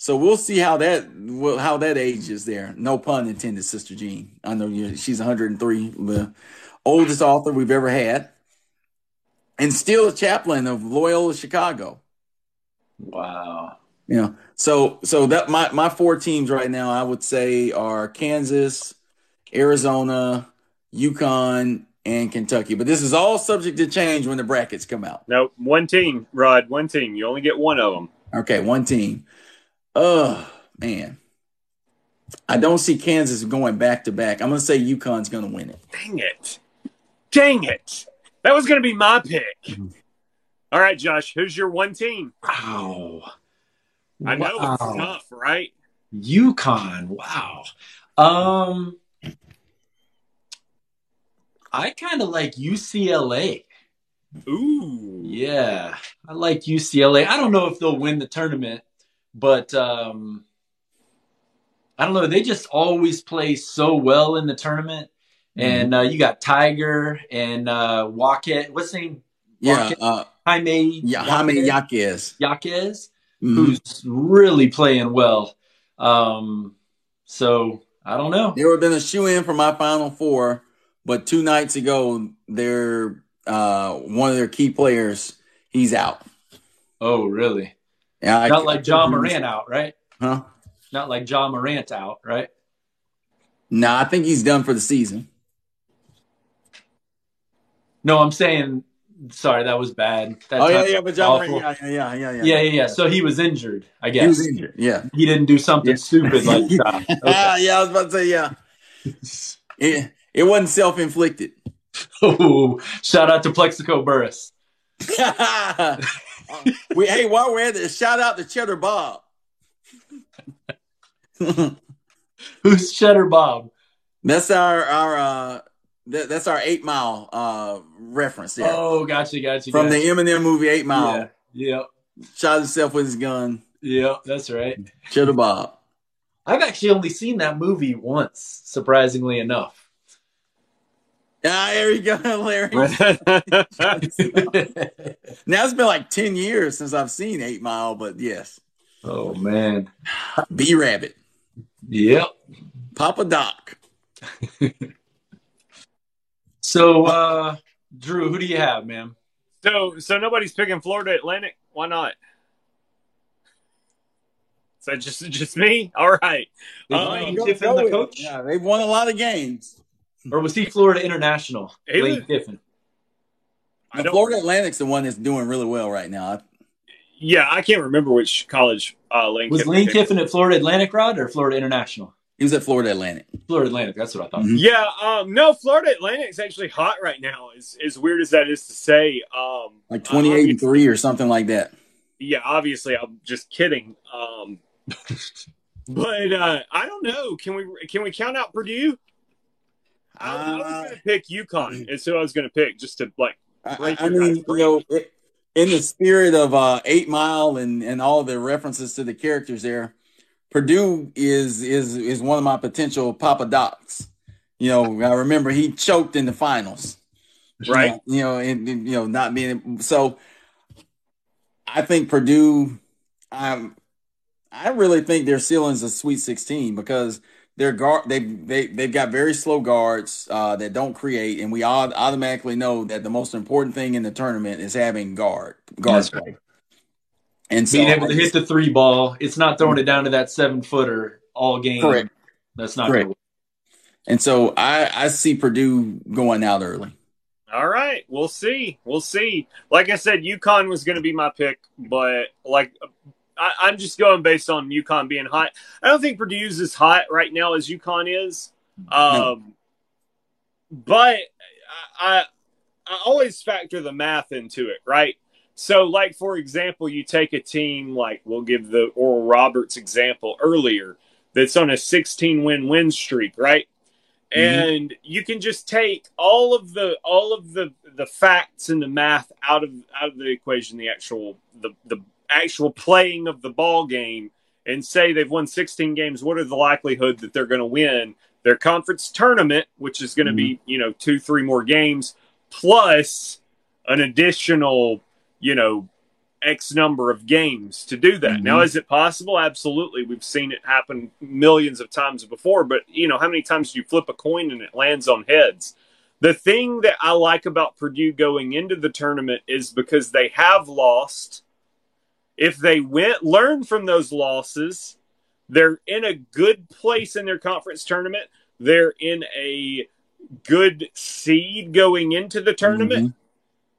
So we'll see how that how that ages there. No pun intended, Sister Jean. I know you, she's 103, the oldest author we've ever had, and still a chaplain of Loyola Chicago. Wow. You know, so so that my my four teams right now, I would say, are Kansas, Arizona, UConn, and Kentucky. But this is all subject to change when the brackets come out. No, one team, Rod. One team. You only get one of them. Okay, one team. Oh man, I don't see Kansas going back to back. I'm gonna say UConn's gonna win it. Dang it! Dang it! That was gonna be my pick. All right, Josh. Who's your one team? Wow. I know Wow. it's tough, right? UConn. Wow. Um, I kind of like UCLA. Ooh. Yeah, I like UCLA. I don't know if they'll win the tournament, but um, I don't know. They just always play so well in the tournament. And uh, you got Tyger and uh, Wacket. What's his name? Yeah, uh, Jaime. yeah, Jaime Jaquez? Jaquez. Mhm. who's really playing well. Um, so I don't know. They would have been a shoe in for my final four, but two nights ago, their uh, one of their key players, he's out. Oh, really? Yeah, I- Not like Ja Morant out, right? Huh? Not like Ja Morant out, right? No, I think he's done for the season. No, I'm saying. Sorry, that was bad. Oh yeah, yeah, but John, awful. yeah, yeah, yeah, yeah, yeah, yeah, yeah. So he was injured, I guess. He was injured. Yeah, He didn't do something Yeah. stupid like that. Ah, yeah. I was about to say yeah. It, it wasn't self inflicted. Oh, shout out to Plaxico Burress. we hey, while we're at it, shout out to Cheddar Bob. Who's Cheddar Bob? that's our our uh that, that's our eight mile uh reference there Oh, gotcha, gotcha. from gotcha. the Eminem movie Eight Mile. Yeah, yep, Shot himself with his gun. yep. That's right. Cheddar Bob. I've actually only seen that movie once, surprisingly enough. Ah, there you go, Larry. now it's been like ten years since I've seen Eight Mile, but yes, oh man. B Rabbit, Yep. Papa Doc. So, uh, Drew, who do you have, man? so, so nobody's picking Florida Atlantic. Why not? Is that just just me? All right. Is Uh, Go- go the coach, Yeah, they've won a lot of games. Or was he Florida International? He Lane was- Kiffin. I The don't- Florida Atlantic's the one that's doing really well right now. Yeah, I can't remember which college uh, Lane Was Kiffin Lane picked. Kiffin at Florida Atlantic, Rod, or Florida International? He was at Florida Atlantic. Florida Atlantic. That's what I thought. Mhm. Yeah, um, no, Florida Atlantic's actually hot right now. As as weird as that is to say, um, Like 28 and 3 or something like that. yeah, obviously I'm just kidding. Um, but uh, I don't know. Can we can we count out Purdue? I, I was Uh, going to pick UConn. Is who I was going to pick, just to like. I, I mean, you know, it, in the spirit of uh, Eight Mile and, and all the references to the characters there, Purdue is is is one of my potential Papa Docs. You know, I remember he choked in the finals, Right. You know, and, and, you know, not being so. I think Purdue. I'm. I really think their ceiling's a Sweet 16 because they're guard. They they they've got very slow guards uh, that don't create, and we all automatically know that the most important thing in the tournament is having guard guard That's play. And so, Being able to hit the three ball, it's not throwing it down to that seven footer all game. Correct. That's not Correct. good. and so I I see Purdue going out early. All right, we'll see. We'll see. Like I said, UConn was going to be my pick, but like I, I'm just going based on UConn being hot. I don't think Purdue's as hot right now as UConn is. Um, But I, I I always factor the math into it, right? So, like for example, you take a team like we'll give the Oral Roberts example earlier that's on a 16 win win streak, right? and you can just take all of the all of the the facts and the math out of out of the equation the actual the the actual playing of the ball game and say they've won 16 games what are the likelihood that they're going to win their conference tournament which is going to be you know two three more games plus an additional you know X number of games to do that. Mhm. Now, is it possible? Absolutely. We've seen it happen millions of times before, but you know, how many times do you flip a coin and it lands on heads? The thing that I like about Purdue going into the tournament is because they have lost. If they went learn from those losses, they're in a good place in their conference tournament. They're in a good seed going into the tournament.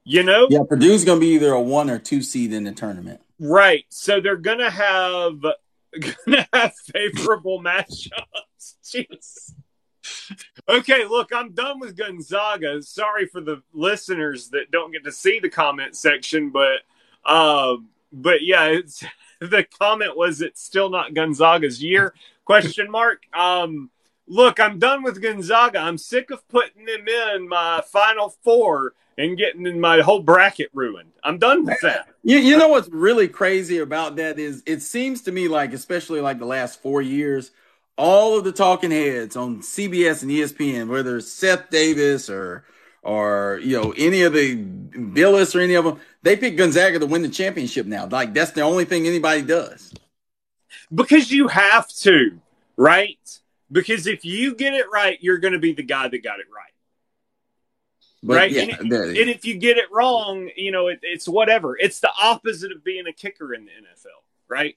You know? Yeah, Purdue's going to be either a one or two seed in the tournament. Right. So they're gonna have gonna have favorable matchups. Jeez. Okay, look, I'm done with Gonzaga. Sorry for the listeners that don't get to see the comment section, but um, but yeah, it's the comment was it's still not Gonzaga's year? Question mark. Um, look, I'm done with Gonzaga. I'm sick of putting them in my final four and getting my whole bracket ruined. I'm done with that. You, you know what's really crazy about that is it seems to me like, especially like the last four years, all of the talking heads on CBS and ESPN, whether it's Seth Davis or or you know any of the Bilas or any of them, they pick Gonzaga to win the championship now. Like that's the only thing anybody does. because you have to, right? Because if you get it right, you're going to be the guy that got it right. But right? yeah, and, that- and if you get it wrong, you know, it, it's whatever. It's the opposite of being a kicker in the NFL, right?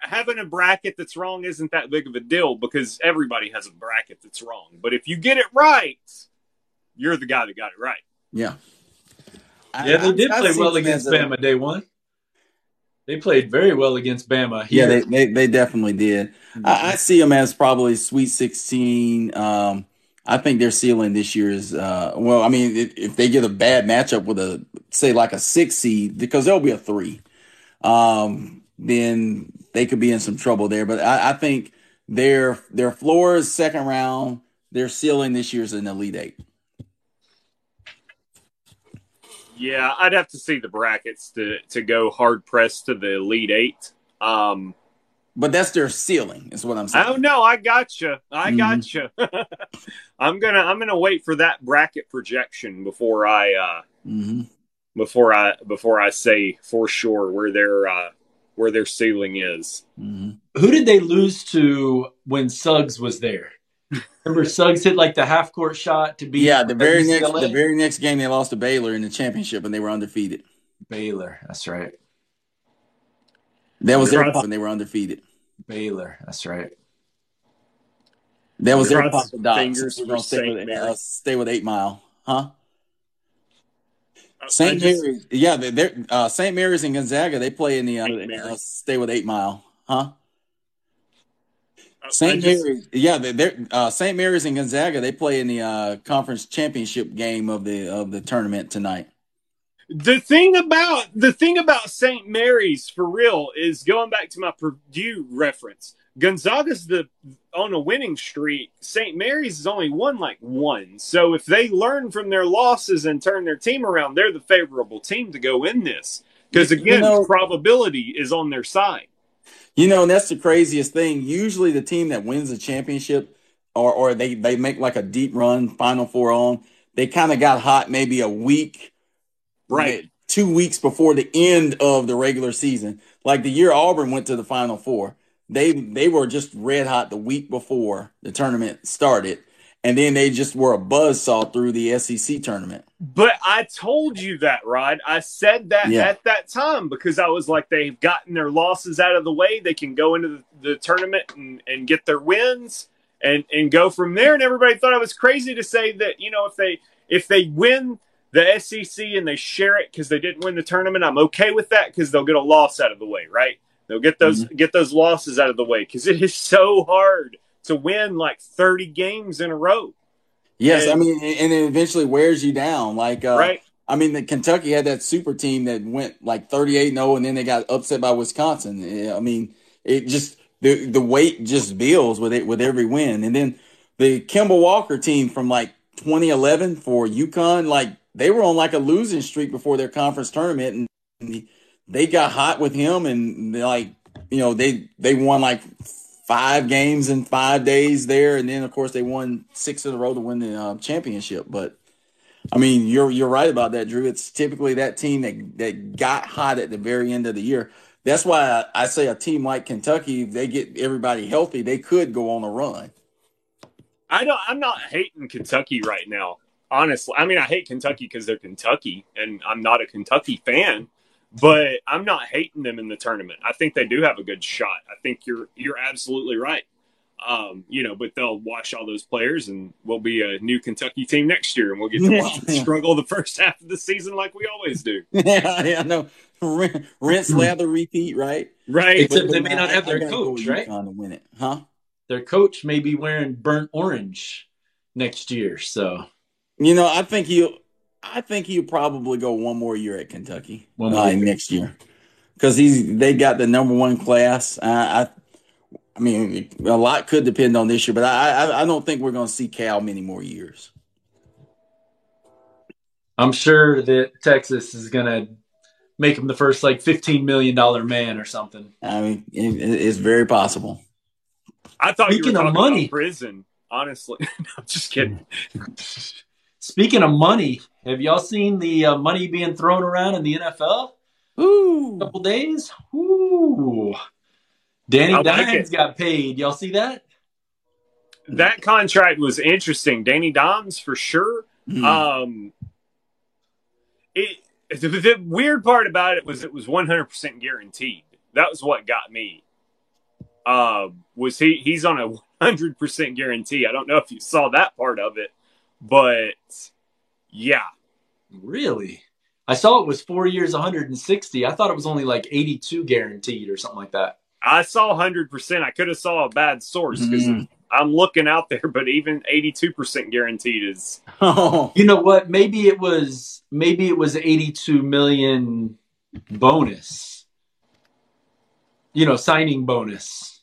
Having a bracket that's wrong isn't that big of a deal because everybody has a bracket that's wrong. But if you get it right, you're the guy that got it right. yeah. I- Yeah, they I- did I play well against as a- Bama day one. They played very well against Bama. Yeah, they, they, they definitely did. I, I see them as probably Sweet 16. Um, I think their ceiling this year is, uh, well, I mean, if, if they get a bad matchup with a, say, like a six seed, because there'll be a three, um, then they could be in some trouble there. But I, I think their their floor is second round. Their ceiling this year is an Elite Eight. Yeah, I'd have to see the brackets to, to go hard pressed to the Elite Eight. Um, But that's their ceiling, is what I'm saying. Oh no, I gotcha. I Mhm. gotcha. I'm gonna I'm gonna wait for that bracket projection before I uh hmm before I before I say for sure where their uh where their ceiling is. hmm Who did they lose to when Suggs was there? Remember Suggs hit like the half court shot to beat Yeah, the very next the very next game they lost to Baylor in the championship and they were undefeated. Baylor. That's right. That was their Cross- pop and they were undefeated. Baylor. That's right. That was their pop dots. fingers We're gonna stay with, uh, stay with Eight Mile, huh? Saint Mary's, yeah, they're, they're uh, Saint Mary's and Gonzaga. They play in the uh, uh, stay with Eight Mile, huh? Saint Mary's, yeah, they're, they're uh, Saint Mary's and Gonzaga. They play in the uh, conference championship game of the of the tournament tonight. The thing about the thing about St. Mary's for real is going back to my Purdue reference. Gonzaga's the on a winning streak. St. Mary's has only won like one. So if they learn from their losses and turn their team around, they're the favorable team to go in this. Because You- you again, know- probability is on their side. You know, and that's the craziest thing. Usually, the team that wins the championship, or or they they make like a deep run, Final Four on, they kind of got hot maybe a week, Right. Eh, two weeks before the end of the regular season. Like the year Auburn went to the Final Four, they they were just red hot the week before the tournament started, and then they just were a buzzsaw through the SEC tournament. But I told you that, Rod. I said that Yeah. at that time because I was like, they've gotten their losses out of the way. They can go into the, the tournament and, and get their wins and, and go from there. And everybody thought I was crazy to say that, you know, if they if they win the SEC and they share it because they didn't win the tournament, I'm okay with that because they'll get a loss out of the way, right? They'll get those mm-hmm. get those losses out of the way because it is so hard to win like 30 games in a row, Yes, And- I mean, and it eventually wears you down. Like, uh, right? I mean, the Kentucky had that super team that went like 38 0 and then they got upset by Wisconsin. I mean, it just the the weight just builds with it with every win. And then the Kemba Walker team from like 2011 for UConn, like they were on like a losing streak before their conference tournament, and they got hot with him, and like you know they they won like five games in five days there, and then of course they won six in a row to win the uh, championship. But I mean, you're you're right about that, Drew. It's typically that team that that got hot at the very end of the year. That's why I, I say a team like Kentucky, if they get everybody healthy, they could go on a run. I don't. I'm not hating Kentucky right now. Honestly, I mean, I hate Kentucky because they're Kentucky, and I'm not a Kentucky fan. But I'm not hating them in the tournament. I think they do have a good shot. I think you're you're absolutely right. Um, you know, but they'll wash all those players, and we'll be a new Kentucky team next year, and we'll get to watch them struggle the first half of the season like we always do. yeah, yeah, no, rinse, lather, repeat, right? Right. Except but, they may not have their coach, right? To win it, huh? Their coach may be wearing burnt orange next year, so you know, I think he'll. I think he'll probably go one more year at Kentucky one more uh, next year because he's they got the number one class. I, I, I mean, a lot could depend on this year, but I I, I don't think we're going to see Cal many more years. I'm sure that Texas is going to make him the first like 15 million dollar man or something. I mean, it, it's very possible. I thought Speaking you were of money, prison. Honestly, I'm just kidding. Speaking of money, have y'all seen the uh, money being thrown around in the NFL? Ooh, a couple days. Ooh, Danny I Dimes got paid. Y'all see that? That contract was interesting. Danny Dimes for sure. Mm. Um, it the, the weird part about it was it was 100% guaranteed. That was what got me. Uh, was he? He's on a 100% guarantee. I don't know if you saw that part of it, but yeah. Really? I saw it was four years, 160. I thought it was only like 82 guaranteed or something like that. I saw 100%. I could have saw a bad source because mm. I'm looking out there, but even 82% guaranteed is. Oh. You know what? Maybe it was maybe it was 82 million bonus. You know, signing bonus.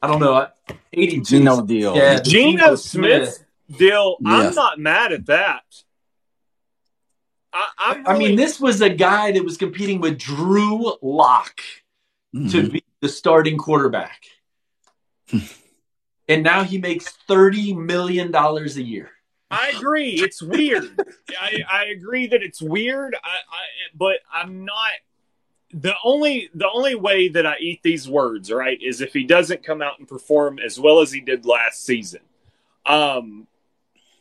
I don't know. 82 no deal. Yeah, Geno Smith, Smith deal. Yes. I'm not mad at that. I, really... I, mean, this was a guy that was competing with Drew Lock mm-hmm. to be the starting quarterback. and now he makes $30 million a year. I agree. It's weird. I, I agree that it's weird. I, I, but I'm not the only the only way that I eat these words right is if he doesn't come out and perform as well as he did last season. Um,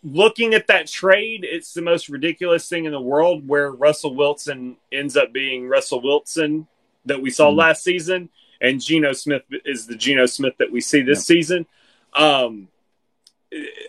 looking at that trade, it's the most ridiculous thing in the world where Russell Wilson ends up being Russell Wilson that we saw mm last season, and Geno Smith is the Geno Smith that we see this yeah. season. Um,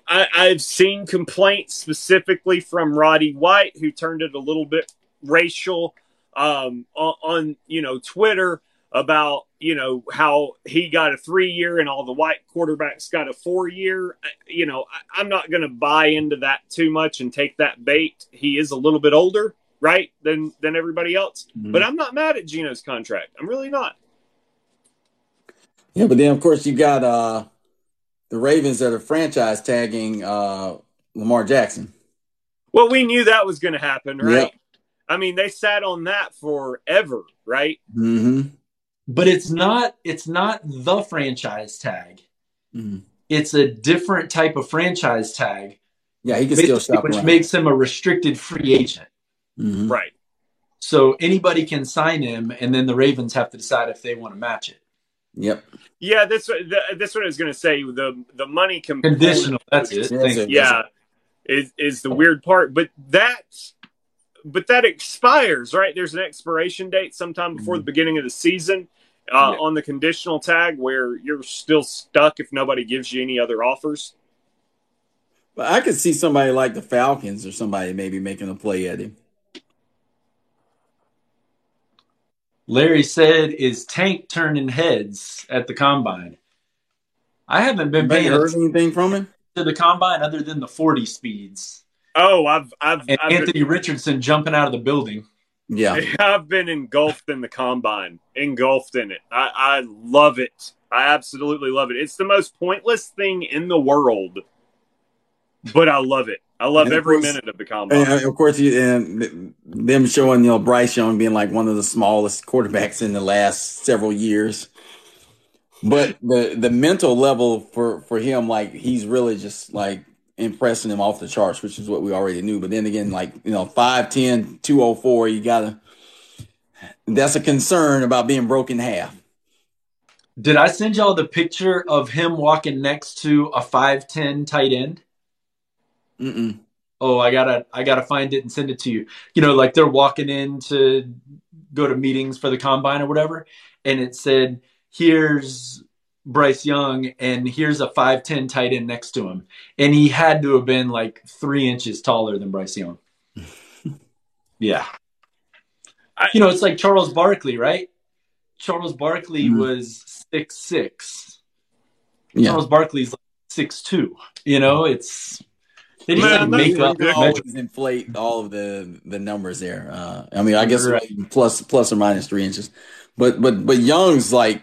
I, I've seen complaints specifically from Roddy White, who turned it a little bit racial um, on, on you know Twitter about you know how he got a three year and all the white quarterbacks got a four year you know I, am not going to buy into that too much and take that bait. He is a little bit older right than than everybody else. Mm-hmm. but i'm not mad at Geno's contract. I'm really not. Yeah but then of course you got uh the ravens that are franchise tagging uh lamar jackson. Well we knew that was going to happen right? Yep. i mean they sat on that forever right? Mm-hmm but it's not it's not the franchise tag. Mm-hmm. It's a different type of franchise tag. Yeah, he can still shop which around. makes him a restricted free agent. Mm-hmm. Right. So anybody can sign him, and then the Ravens have to decide if they want to match it. Yep. Yeah, this what that's what I was going to say. The the money conditional. That's it. it. Yeah, is is the weird part, but that but that expires right. There's an expiration date sometime before mm-hmm. the beginning of the season uh, yeah. on the conditional tag where you're still stuck if nobody gives you any other offers? But I could see somebody like the Falcons or somebody maybe making a play at him. Larry said, "Is Tank turning heads at the combine?" I haven't been paying heard anything from him to the combine other than the forty speeds. Oh, I've I've, and I've Anthony been... Richardson jumping out of the building. Yeah, I've been engulfed in the combine, engulfed in it. I, I love it. I absolutely love it. It's the most pointless thing in the world, but I love it. I love And every course- minute of the combine. And of course, you, and them showing you know Bryce Young being like one of the smallest quarterbacks in the last several years. But the the mental level for for him, like he's really just like impressing him off the charts, which is what we already knew. But then again, like you know, 5'10", 204, you gotta. That's a concern about being broken half. Did I send y'all the picture of him walking next to a 5'10 tight end? Mm-mm. Oh, I gotta I gotta find it and send it to you. You know, like they're walking in to go to meetings for the combine or whatever, and it said, Here's Bryce Young and here's a 5'10 tight end next to him. And he had to have been like three inches taller than Bryce Young. yeah. I- you know, it's like Charles Barkley, right? Charles Barkley Mhm. was six six. Yeah. Charles Barkley's like six two. You know, it's they just Man, make up You always inflate all of the the numbers there. Uh, I mean, I guess Right. plus plus or minus three inches, but but but Young's like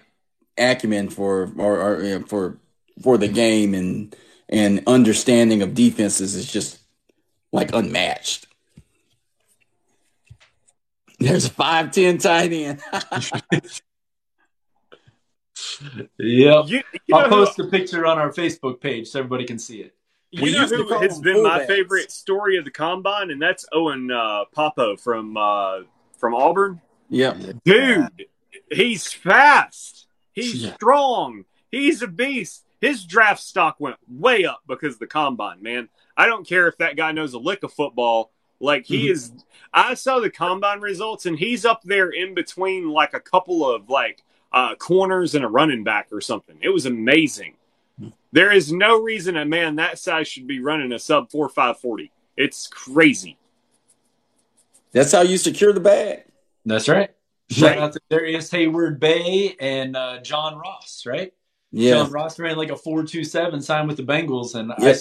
acumen for or, or you know, for for the game and and understanding of defenses is just like unmatched. There's a five ten tight end. Yep. You, you I'll who- post a picture on our Facebook page so everybody can see it. We you know who has them been my favorite story of the combine, and that's Owen uh, Pappoe from uh, from Auburn. Yeah, Dude, he's fast. He's Yeah. strong. He's a beast. His draft stock went way up because of the combine, man. I don't care if that guy knows a lick of football. Like he Mhm. is I saw the combine results and he's up there in between like a couple of like uh corners and a running back or something. It was amazing. There is no reason a man that size should be running a sub four five forty. It's crazy. That's how you secure the bag. That's right. Shout Right. out to Darrius Heyward-Bey and uh, John Ross, right? Yeah. John Ross ran like a 4.27, signed with the Bengals, and I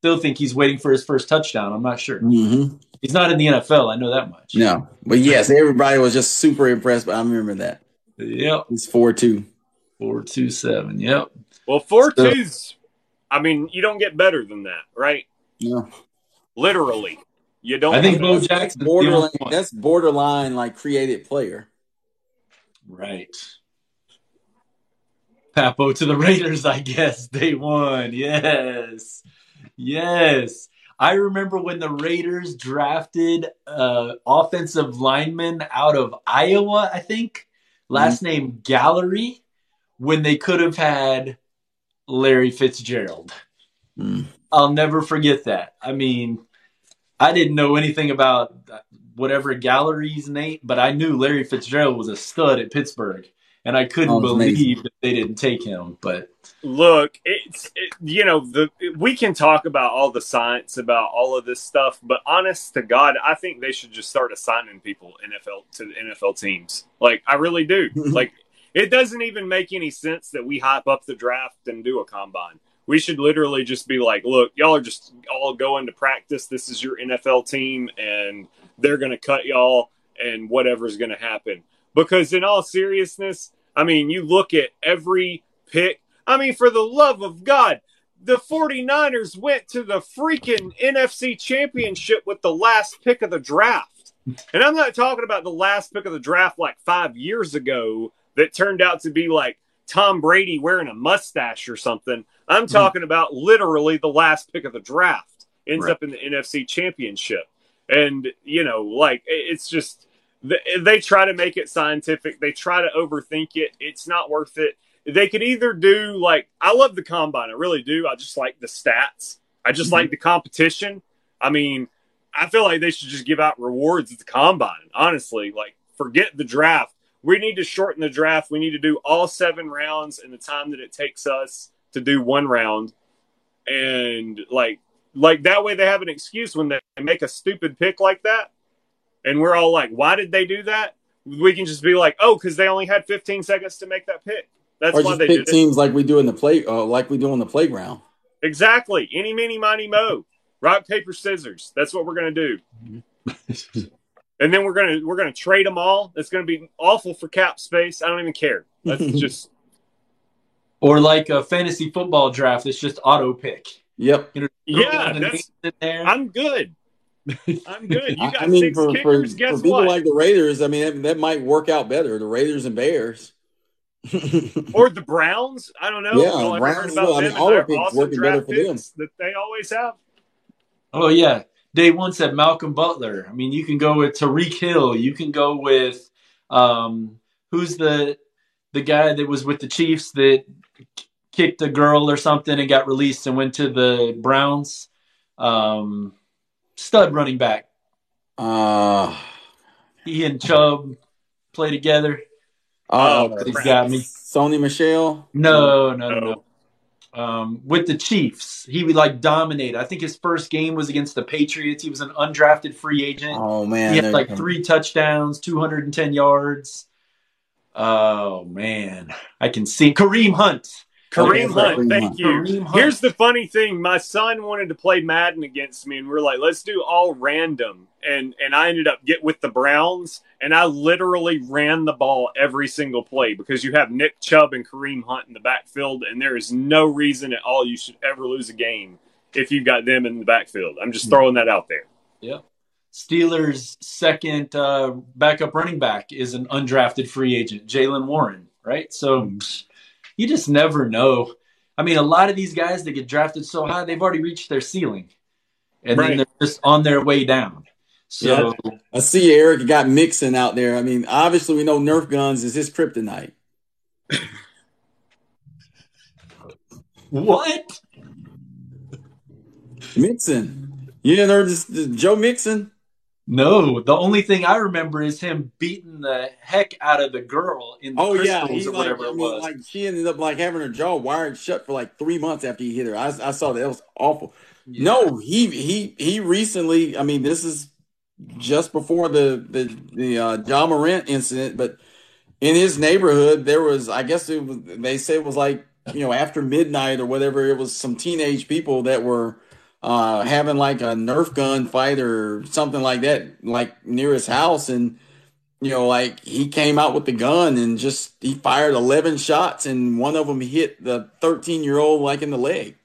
still think he's waiting for his first touchdown. I'm not sure. hmm He's not in the NFL. I know that much. No, but yes, everybody was just super impressed. But I remember that Yep. it's four two. 4.27. Yep. Well, four So- twos. I mean, you don't get better than that, right? Yeah. Literally, you don't. I think Bo better. Jackson's borderline. That's borderline like created player. Right. Pappoe to the Raiders, I guess. Day one. Yes. Yes. I remember when the Raiders drafted uh offensive lineman out of Iowa, I think. Last name Gallery, when they could have had Larry Fitzgerald. Mm. I'll never forget that. I mean, I didn't know anything about whatever Gallery's name, but I knew Larry Fitzgerald was a stud at Pittsburgh, and I couldn't Oh, believe amazing. that they didn't take him. But Look, it's it, you know the we can talk about all the science about all of this stuff, but honest to God, I think they should just start assigning people NFL to the NFL teams. Like I really do. like it doesn't even make any sense that we hype up the draft and do a combine. We should literally just be like, look, y'all are just all going to practice. This is your NFL team, and they're going to cut y'all, and whatever's going to happen. Because in all seriousness, I mean, you look at every pick. I mean, for the love of God, the 49ers went to the freaking NFC championship with the last pick of the draft. And I'm not talking about the last pick of the draft like five years ago that turned out to be like Tom Brady wearing a mustache or something. I'm hmm. talking about literally the last pick of the draft ends Right. up in the NFC championship. And, you know, like it's just, th- they try to make it scientific. They try to overthink it. It's not worth it. They could either do like, I love the combine. I really do. I just like the stats. I just Mhm. like the competition. I mean, I feel like they should just give out rewards at the combine. Honestly, like forget the draft. We need to shorten the draft. We need to do all seven rounds in the time that it takes us to do one round, and like like that way they have an excuse when they make a stupid pick like that, and we're all like, why did they do that? We can just be like, oh, because they only had 15 seconds to make that pick. That's or why just they pick did it. teams like we do in the play, uh, like we do on the playground. Exactly. Any, mini, miny, mo. Rock, paper, scissors. That's what we're gonna do. And then we're gonna we're gonna trade them all. It's gonna be awful for cap space. I don't even care. Let's just Or like a fantasy football draft, it's just auto pick. Yep. You know, Yeah, that's- there. I'm good. I'm good. You I- got I mean, six for, for, kickers. for Guess people what? like the Raiders, I mean, that, that might work out better. The Raiders and Bears. or the Browns. I don't know. Yeah, Y'all Browns heard as well. I mean, all their of it's awesome working better for them. that they always have? Oh yeah, day one said Malcolm Butler. I mean, you can go with Tyreek Hill. You can go with um, who's the the guy that was with the Chiefs that kicked a girl or something and got released and went to the Browns. Um, stud running back. uh, He and Chubb play together. uh, Oh, He's crap. got me. Sony Michel. No, no, no, No. no. Um, with the Chiefs, he would like dominate. I think his first game was against the Patriots. He was an undrafted free agent. Oh man, he had they're- like three touchdowns, 210 yards. Oh man, I can see Kareem Hunt. Kareem Okay, Hunt. Kareem Thank Hunt. you. Hunt. Here's the funny thing: my son wanted to play Madden against me, and we are like, "Let's do all random." And and I ended up get with the Browns, and I literally ran the ball every single play because you have Nick Chubb and Kareem Hunt in the backfield, and there is no reason at all you should ever lose a game if you've got them in the backfield. I'm just throwing that out there. Yeah. Steelers' second uh, backup running back is an undrafted free agent, Jaylen Warren. Right, so Mm-hmm. You just never know. I mean, a lot of these guys that get drafted so high, they've already reached their ceiling, and Right. then they're just on their way down. So I see Eric got Mixon out there. I mean, obviously we know Nerf guns is his kryptonite. what? Mixon, you didn't heard this, this Joe Mixon? No, the only thing I remember is him beating the heck out of the girl in the Oh yeah, crystals he or like, whatever I it was. like she ended up like having her jaw wired shut for like three months after he hit her. I, I saw that. It was awful. Yeah. No, he he he recently. I mean, this is just before the the the uh, Ja Morant incident, but in his neighborhood there was. I guess it was. They say it was like you know after midnight or whatever. It was some teenage people that were uh, having like a Nerf gun fight or something like that, like near his house, and you know, like he came out with the gun and just he fired eleven shots, and one of them hit the thirteen year old like in the leg.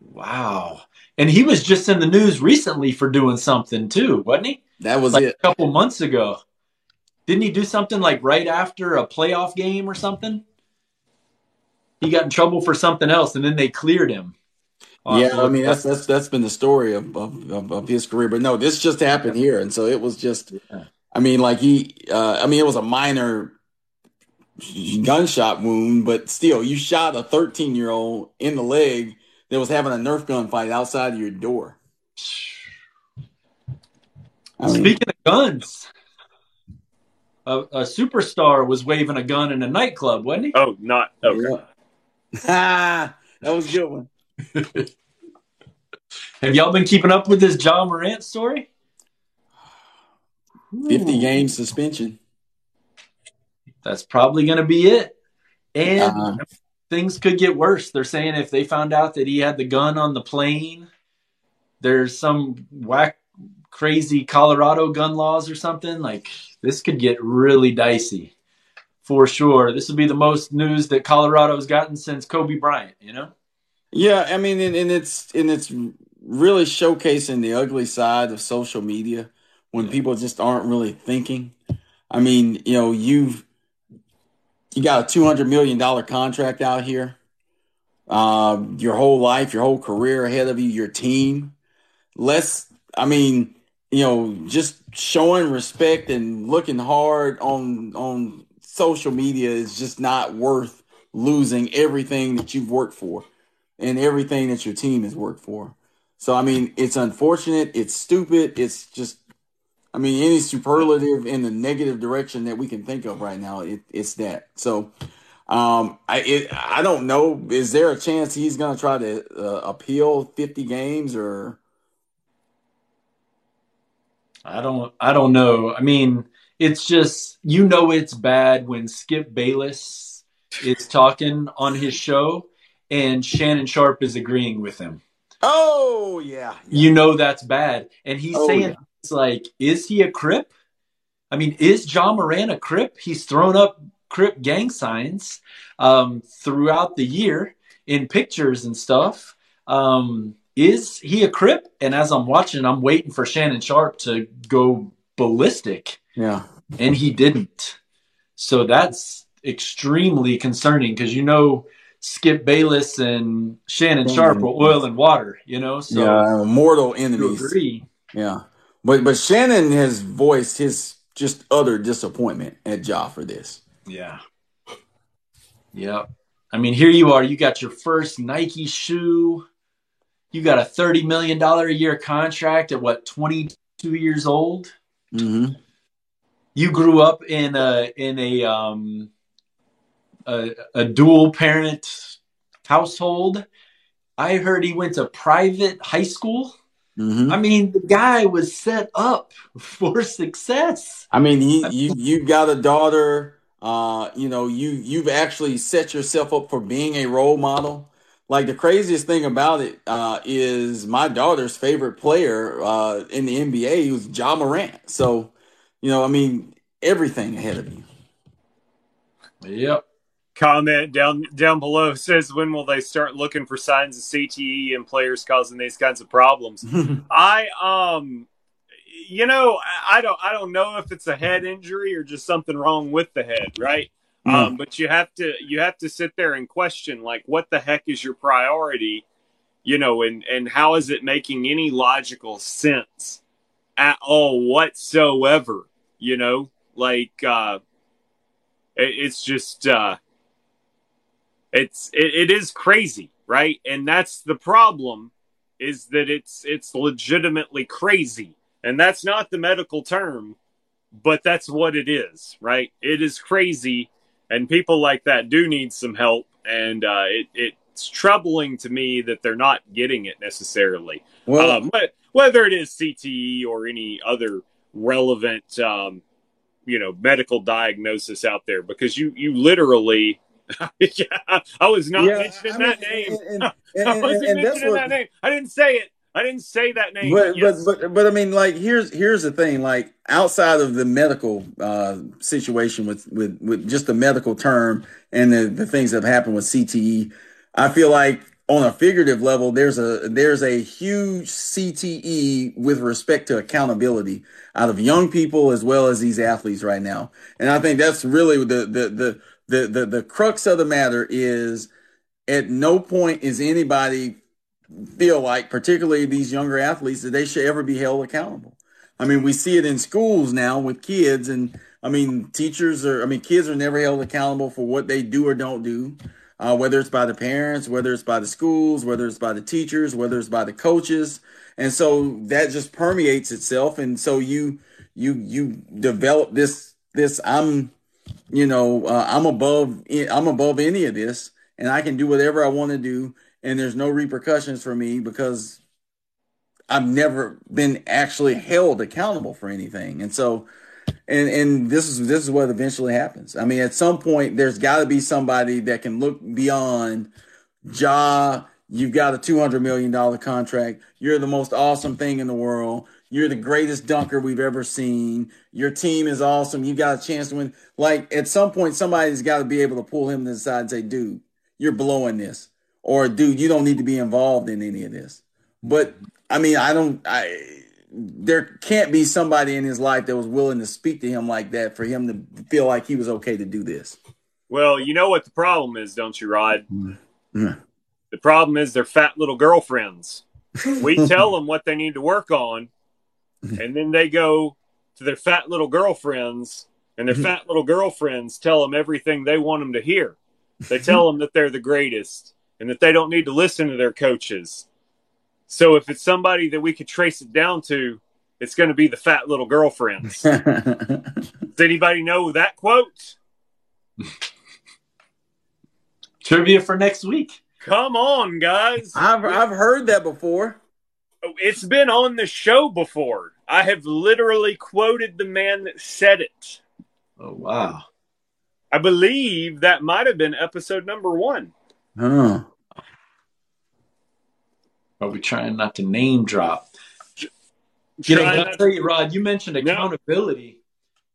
Wow. And he was just in the news recently for doing something too, wasn't he? That was Like it. a couple months ago. Didn't he do something like right after a playoff game or something? He got in trouble for something else and then they cleared him. Uh, Yeah, I mean that's that's that's been the story of, of of of his career. But no, this just happened here, and so it was just. Yeah. I mean, like he. Uh, I mean, it was a minor gunshot wound, but still, you shot a thirteen year old in the leg that was having a Nerf gun fight outside of your door. I mean, Speaking of guns, a, a superstar was waving a gun in a nightclub, wasn't he? Oh, not okay. yeah. that was a good one. Have y'all been keeping up with this Ja Morant story? Fifty Ooh. game suspension. That's probably going to be it. And Uh, things could get worse. They're saying if they found out that he had the gun on the plane, there's some whack, crazy Colorado gun laws or something. Like this could get really dicey for sure. This will be the most news that Colorado's gotten since Kobe Bryant, you know? Yeah, I mean, and, and it's and it's really showcasing the ugly side of social media when people just aren't really thinking. I mean, you know, you've you got a two hundred million dollar contract out here, uh, your whole life, your whole career ahead of you, your team. Let's, I mean, you know, just showing respect and looking hard on on social media is just not worth losing everything that you've worked for and everything that your team has worked for. So I mean, it's unfortunate, it's stupid, it's just I mean, any superlative in the negative direction that we can think of right now, it, it's that. So um I it, I don't know, is there a chance he's going to try to uh, appeal 50 games or I don't I don't know. I mean, it's just you know it's bad when Skip Bayless is talking on his show and Shannon Sharpe is agreeing with him. Oh, yeah. You know that's bad. And he's Oh, saying yeah. it's like, is he a crip? I mean, is Ja Morant a crip? He's thrown up Crip gang signs um, throughout the year in pictures and stuff. Um, is he a Crip? And as I'm watching, I'm waiting for Shannon Sharpe to go ballistic. Yeah. And he didn't. So that's extremely concerning because you know Skip Bayless and Shannon Sharpe are oil and water, you know? So yeah, mortal enemies. agree. Yeah. But but Shannon has voiced his just utter disappointment at Ja for this. Yeah. Yep. I mean, here you are. You got your first Nike shoe. You got a $30 million a year contract at what, 22 years old? Mm-hmm. You grew up in a, in a, um, a, a dual parent household. I heard he went to private high school. Mm-hmm. I mean, the guy was set up for success. I mean, you you you got a daughter. Uh, you know, you you've actually set yourself up for being a role model. Like the craziest thing about it uh, is my daughter's favorite player uh, in the NBA was Ja Morant. So, you know, I mean, everything ahead of you. Yep. Comment down down below says when will they start looking for signs of CTE and players causing these kinds of problems? I um you know, I I don't I don't know if it's a head injury or just something wrong with the head, right? Mm. Um, but you have to you have to sit there and question like what the heck is your priority, you know, and and how is it making any logical sense at all whatsoever, you know? Like uh it, it's just uh it's it, it is crazy, right? And that's the problem is that it's it's legitimately crazy. And that's not the medical term, but that's what it is, right? It is crazy and people like that do need some help and uh it it's troubling to me that they're not getting it necessarily. Well, um, but whether it is CTE or any other relevant um, you know medical diagnosis out there because you you literally yeah, I was not Yeah, mentioning I that name. and- and- I wasn't and mentioning what- that name. I didn't say it. I didn't say that name. But Yes. but but but I mean, like here's here's the thing. Like outside of the medical uh, situation with with with just the medical term and the the things that have happened with CTE, I feel like on a figurative level, there's a there's a huge CTE with respect to accountability out of young people as well as these athletes right now. And I think that's really the the the the the, the crux of the matter is at no point is anybody feel like, particularly these younger athletes, that they should ever be held accountable. I mean, we see it in schools now with kids, and I mean, teachers are, I mean, kids are never held accountable for what they do or don't do, uh, whether it's by the parents, whether it's by the schools, whether it's by the teachers, whether it's by the coaches, and so that just permeates itself, and so you you you develop this this I'm you know uh, I'm above I'm above any of this, and I can do whatever I want to do. And there's no repercussions for me because I've never been actually held accountable for anything. And so and and this is this is what eventually happens. I mean, at some point there's got to be somebody that can look beyond Ja, you've got a 200 million dollar contract. You're the most awesome thing in the world. You're the greatest dunker we've ever seen. Your team is awesome. You got a chance to win. Like at some point somebody's got to be able to pull him to the side and say, "Dude, you're blowing this." or dude, you don't need to be involved in any of this. But I mean, I don't. I there can't be somebody in his life that was willing to speak to him like that for him to feel like he was okay to do this. well, you know what the problem is, don't you, Rod? Mm-hmm. Yeah. The problem is they're fat little girlfriends. We tell them what they need to work on, and then they go to their fat little girlfriends, and their mm-hmm. fat little girlfriends tell them everything they want them to hear. They tell mm-hmm. them that they're the greatest and that they don't need to listen to their coaches. So if it's somebody that we could trace it down to, it's going to be the fat little girlfriends. Does anybody know that quote? Trivia for next week. Come on, guys. I've I've heard that before. It's been on the show before. I have literally quoted the man that said it. Oh wow. I believe that might have been episode number one. Huh. Are we trying not to name drop? You know, I'll tell you, Rod, you mentioned No. accountability.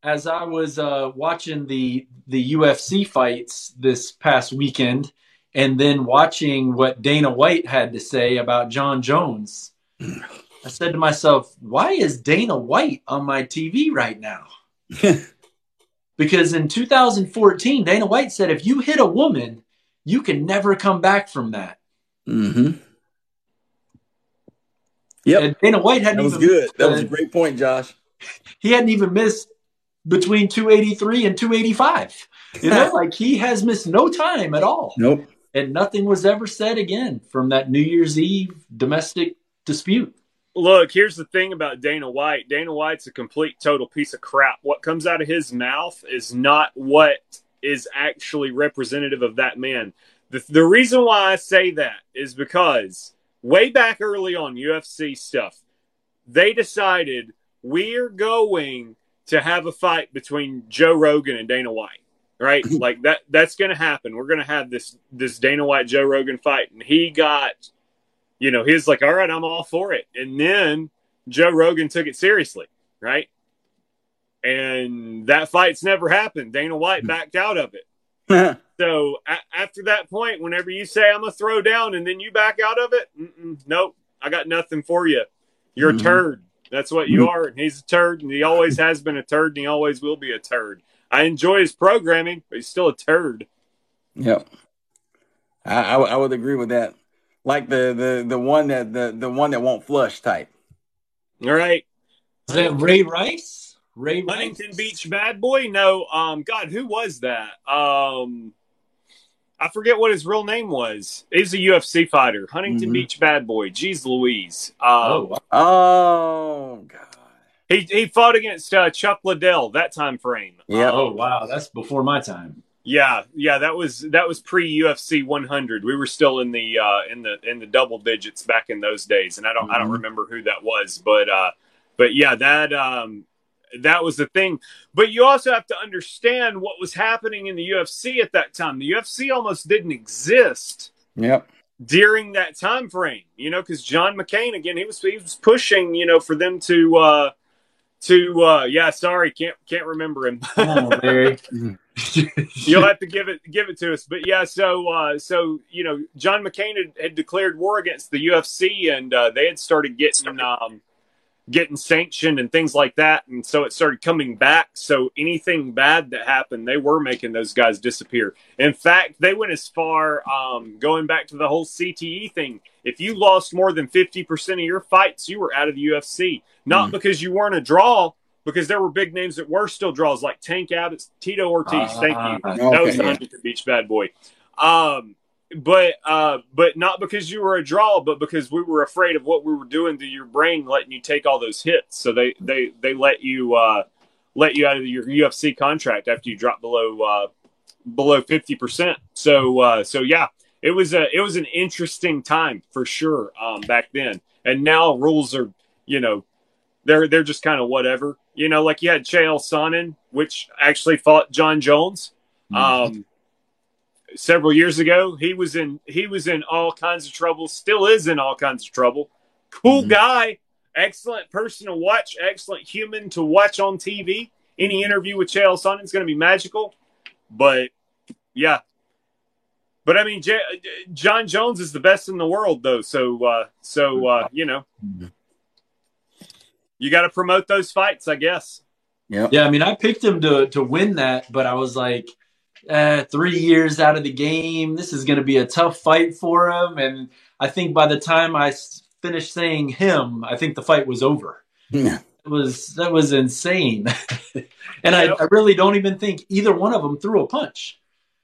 as I was uh, watching the the UFC fights this past weekend, and then watching what Dana White had to say about Jon Jones, I said to myself, "Why is Dana White on my TV right now?" because in 2014, Dana White said, "If you hit a woman, you can never come back from that." Mm-hmm. Yep. And Dana White hadn't That was even good. That was a great point, Josh. he hadn't even missed between 283 and 285. You know, like he has missed no time at all. Nope. And nothing was ever said again from that New Year's Eve domestic dispute. Look, here's the thing about Dana White. Dana White's a complete total piece of crap. What comes out of his mouth is not what is actually representative of that man. The, the reason why I say that is because way back early on UFC stuff, they decided we're going to have a fight between Joe Rogan and Dana White. Right? like that that's going to happen. We're going to have this this Dana White Joe Rogan fight and he got you know, he's like, "All right, I'm all for it." And then Joe Rogan took it seriously, right? And that fight's never happened. Dana White hmm. backed out of it. So a- after that point, whenever you say I'm gonna throw down and then you back out of it, nope, I got nothing for you. You're Mhm. a turd. That's what you are. And he's a turd, and he always has been a turd, and he always will be a turd. I enjoy his programming, but he's still a turd. Yep. I, I, would- I would agree with that. Like the, the, the one that the, the one that won't flush type. All right, Is that Ray Rice? Ray Rice? Huntington Beach bad boy. No, um, God, who was that? Um, I forget what his real name was. He's a UFC fighter. Huntington Mhm. Beach bad boy. Jeez Louise. Um, Oh. Oh God. He he fought against uh, Chuck Liddell that time frame. Yeah. oh, wow. That's before my time. Yeah, yeah, that was that was pre UFC 100. We were still in the uh, in the in the double digits back in those days, and I don't I don't Mhm. remember who that was, but uh, but yeah, that um, that was the thing. But you also have to understand what was happening in the UFC at that time. The UFC almost didn't exist Yep. during that time frame, you know, because John McCain again, he was he was pushing, you know, for them to uh, to uh, yeah, sorry, can't can't remember him. Come on, Barry. You'll have to give it give it to us. But yeah, so uh, so you know, John McCain had, had declared war against the UFC, and uh, they had started getting um, getting sanctioned and things like that, and so it started coming back. So anything bad that happened, they were making those guys disappear. In fact, they went as far um, going back to the whole CTE thing. If you lost more than fifty percent of your fights, you were out of the UFC. Not Mm. because you weren't a draw, because there were big names that were still draws, like Tank Abbott, Tito Ortiz. Thank you. Ah, that was Okay, the yeah. Huntington Beach bad boy. Um, but uh, but not because you were a draw, but because we were afraid of what we were doing to your brain, letting you take all those hits. So they they they let you uh, let you out of your UFC contract after you drop below uh, below fifty percent. So uh, so yeah, it was a it was an interesting time for sure um, back then. And now rules are you know they're they're just kind of whatever. You know, like you had Chael Sonnen, which actually fought Jon Jones um, several years ago. He was in he was in all kinds of trouble. Still is in all kinds of trouble. Cool Mhm. guy, excellent person to watch, excellent human to watch on TV. Any interview with Chael Sonnen is going to be magical. But yeah, but I mean, J- Jon Jones is the best in the world, though. So uh, so uh, you know, Mhm. you got to promote those fights, I guess. Yeah, Yeah, I mean, I picked him to to win that, but I was like, eh, three years out of the game, this is going to be a tough fight for him. And I think by the time I finished saying him, I think the fight was over. Yeah. It was that was insane, and I, Yep. I really don't even think either one of them threw a punch.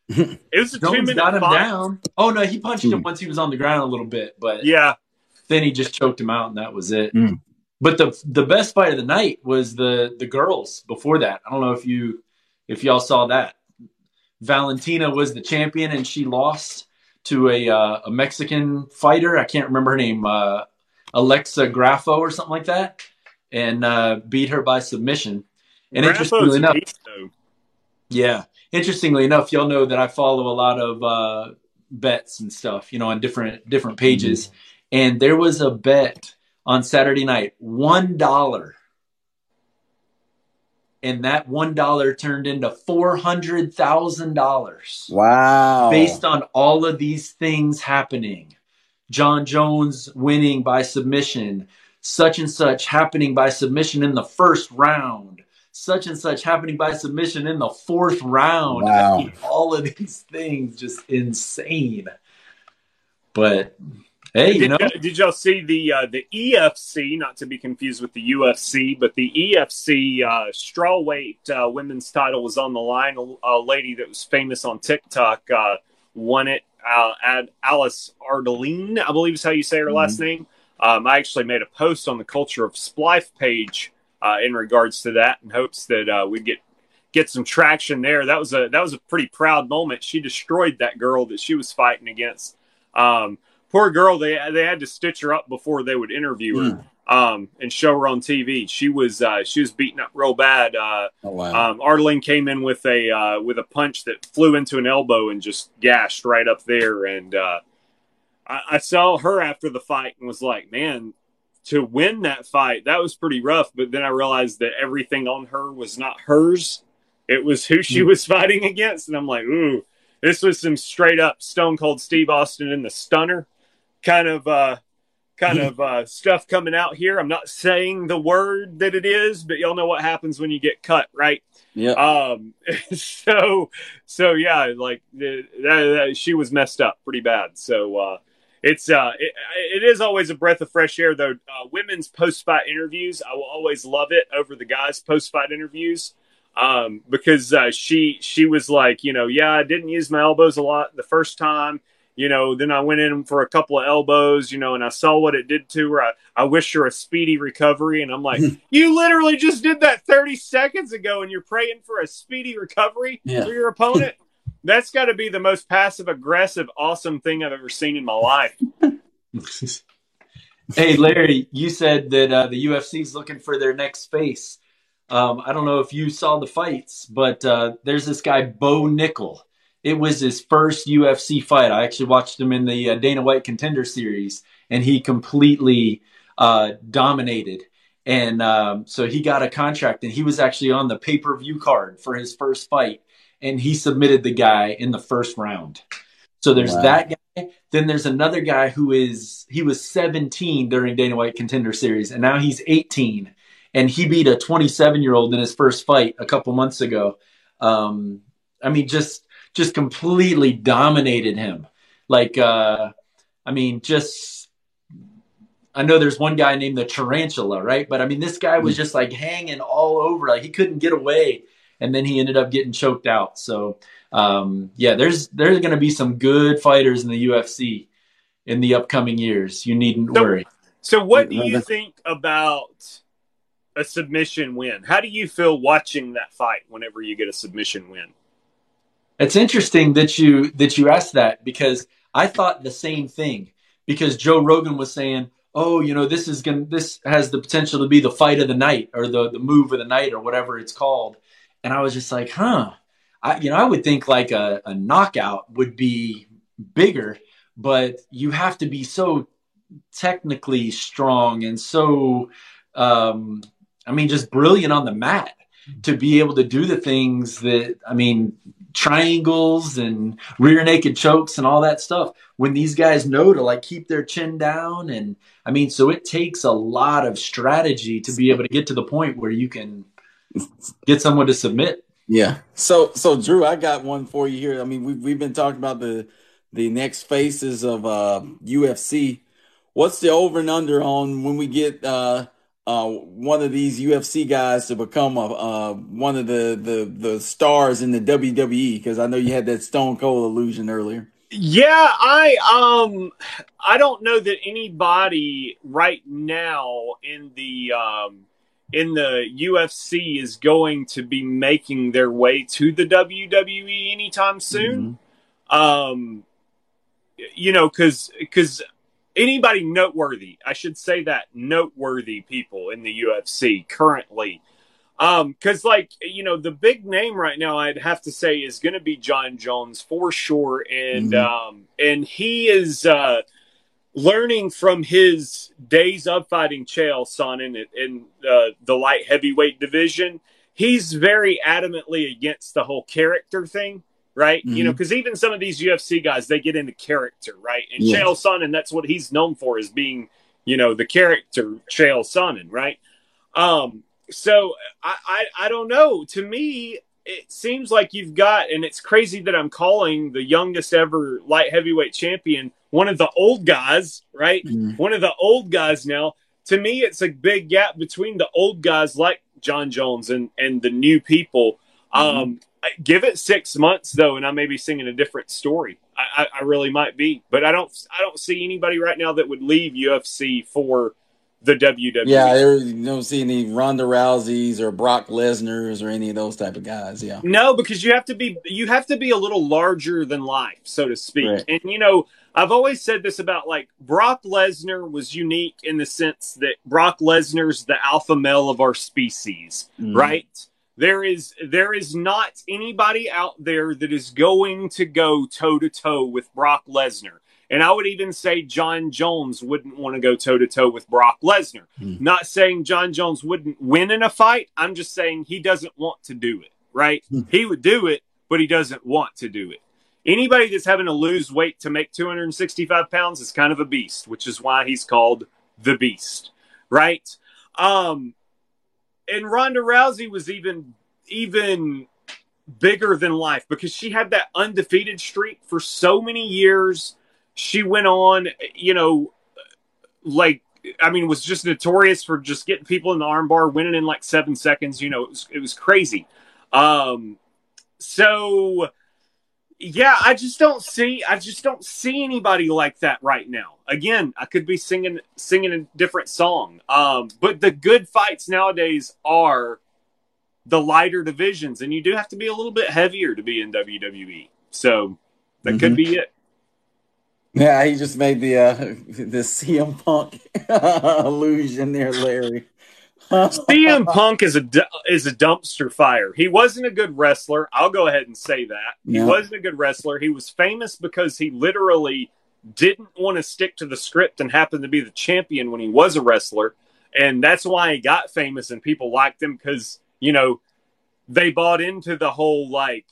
It was a two Jones minute got him fight. down. Oh no, he punched him Hmm. once he was on the ground a little bit, but Yeah, then he just choked him out, and that was it. Hmm. But the the best fight of the night was the the girls before that. I don't know if you if y'all saw that. Valentina was the champion, and she lost to a uh, a Mexican fighter. I can't remember her name, uh, Alexa Grasso or something like that, and uh, beat her by submission. And Grasso's interestingly enough, beast, yeah. Interestingly enough, y'all know that I follow a lot of uh, bets and stuff, you know, on different different pages. And there was a bet on Saturday night, one dollar and that one dollar turned into four hundred thousand dollars. Wow! Based on all of these things happening, Jon Jones winning by submission, such and such happening by submission in the first round, such and such happening by submission in the fourth round. Wow. I mean, all of these things just insane. But hey, you Did, know, y- did y'all see the uh, the EFC? Not to be confused with the UFC, but the EFC uh, strawweight uh, women's title was on the line. A, a lady that was famous on TikTok uh, won it. Uh, at Alice Ardeline, I believe is how you say her last name. Um, I actually made a post on the Culture of Splife page uh, in regards to that, in hopes that uh, we'd get get some traction there. That was a that was a pretty proud moment. She destroyed that girl that she was fighting against. Um, poor girl, they they had to stitch her up before they would interview her um, and show her on TV. She was uh, she was beaten up real bad. Uh, Oh, wow! um, Ardeline came in with a uh, with a punch that flew into an elbow and just gashed right up there. And uh, I, I saw her after the fight and was like, man. To win that fight, that was pretty rough. But then I realized that everything on her was not hers; it was who she Mm. was fighting against. And I'm like, ooh, this was some straight up Stone Cold Steve Austin in the stunner kind of uh, kind of uh, stuff coming out here. I'm not saying the word that it is, but y'all know what happens when you get cut, right? yeah, Um, so, so yeah, like that, that, she was messed up pretty bad. So, uh, it's uh, it, it is always a breath of fresh air though. Uh, women's post fight interviews, I will always love it over the guys' post fight interviews. Um, because uh, she she was like, you know, yeah, I didn't use my elbows a lot the first time, you know. Then I went in for a couple of elbows, you know, and I saw what it did to her. I, I wish her a speedy recovery, and I'm like, you literally just did that 30 seconds ago, and you're praying for a speedy recovery Yeah. for your opponent. That's got to be the most passive aggressive, awesome thing I've ever seen in my life. hey Larry, you said that uh, the UFC is looking for their next face. Um, I don't know if you saw the fights, but uh, there's this guy Bo Nickal. It was his first UFC fight. I actually watched him in the uh, Dana White Contender Series, and he completely uh, dominated. And um, so he got a contract, and he was actually on the pay per view card for his first fight, and he submitted the guy in the first round. So there's Wow. that guy. Then there's another guy who is he was 17 during Dana White Contender Series, and now he's 18, and he beat a 27 year old in his first fight a couple months ago. Um, I mean, just just completely dominated him. Like, uh, I mean, just I know there's one guy named the Tarantula, right? But I mean, this guy was just like hanging all over, like he couldn't get away, and then he ended up getting choked out. So, um, yeah, there's there's going to be some good fighters in the UFC in the upcoming years. You needn't So- worry. So, what do you think about a submission win? How do you feel watching that fight whenever you get a submission win? It's interesting that you that you asked that because I thought the same thing. Because Joe Rogan was saying, "Oh, you know, this is going this has the potential to be the fight of the night or the the move of the night or whatever it's called." And I was just like, "Huh." I you know, I would think like a, a knockout would be bigger, but you have to be so technically strong and so um I mean just brilliant on the mat to be able to do the things that I mean triangles and rear naked chokes and all that stuff when these guys know to like keep their chin down and I mean so it takes a lot of strategy to be able to get to the point where you can get someone to submit. Yeah. So so Drew, I got one for you here. I mean, we've we've been talking about the the next phases of uh UFC. What's the over and under on when we get uh uh one of these UFC guys to become a uh one of the the the stars in the WWE? Because I know you had that Stone Cold illusion earlier. Yeah, I um I don't know that anybody right now in the um in the UFC is going to be making their way to the WWE anytime soon. Um you know cuz cuz anybody noteworthy, I should say that noteworthy people in the UFC currently um, cause like, you know, the big name right now I'd have to say is gonna be Jon Jones for sure. And Mhm. um and he is uh learning from his days of fighting Chael Sonnen in, in uh, the light heavyweight division. he's very adamantly against the whole character thing, right? Mm-hmm. You know, because mm-hmm. even some of these UFC guys, they get into character, right? And. Chael Sonnen, that's what he's known for, is being, you know, the character Chael Sonnen, right? Um, so I, I, I don't know. To me, it seems like you've got, and it's crazy that I'm calling the youngest ever light heavyweight champion one of the old guys, right? Mm. One of the old guys now. To me, it's a big gap between the old guys like Jon Jones and and the new people. Mm. Um, give it six months though, and I may be singing a different story. I, I, I really might be, but I don't I don't see anybody right now that would leave UFC for the WWE. Yeah, there, you don't see any Ronda Rouseys or Brock Lesnar's or any of those type of guys. Yeah, no, because you have to be you have to be a little larger than life, so to speak. Right. And you know, I've always said this about like Brock Lesnar was unique in the sense that Brock Lesnar's the alpha male of our species, mm. right? There is there is not anybody out there that is going to go toe to toe with Brock Lesnar. And I would even say Jon Jones wouldn't want to go toe to toe with Brock Lesnar. Mm. Not saying Jon Jones wouldn't win in a fight. I'm just saying he doesn't want to do it, right? Mm. He would do it, but he doesn't want to do it. Anybody that's having to lose weight to make 265 pounds is kind of a beast, which is why he's called the beast, right? Um, and Ronda Rousey was even even bigger than life because she had that undefeated streak for so many years she went on, you know, like I mean, was just notorious for just getting people in the armbar, winning in like seven seconds. You know, it was, it was crazy. Um, so yeah, I just don't see, I just don't see anybody like that right now. Again, I could be singing, singing a different song. Um, but the good fights nowadays are the lighter divisions, and you do have to be a little bit heavier to be in WWE. So that mm-hmm. could be it. Yeah, he just made the uh, the CM Punk illusion there, Larry. CM Punk is a is a dumpster fire. He wasn't a good wrestler. I'll go ahead and say that he yeah. wasn't a good wrestler. He was famous because he literally didn't want to stick to the script and happened to be the champion when he was a wrestler, and that's why he got famous and people liked him because you know they bought into the whole like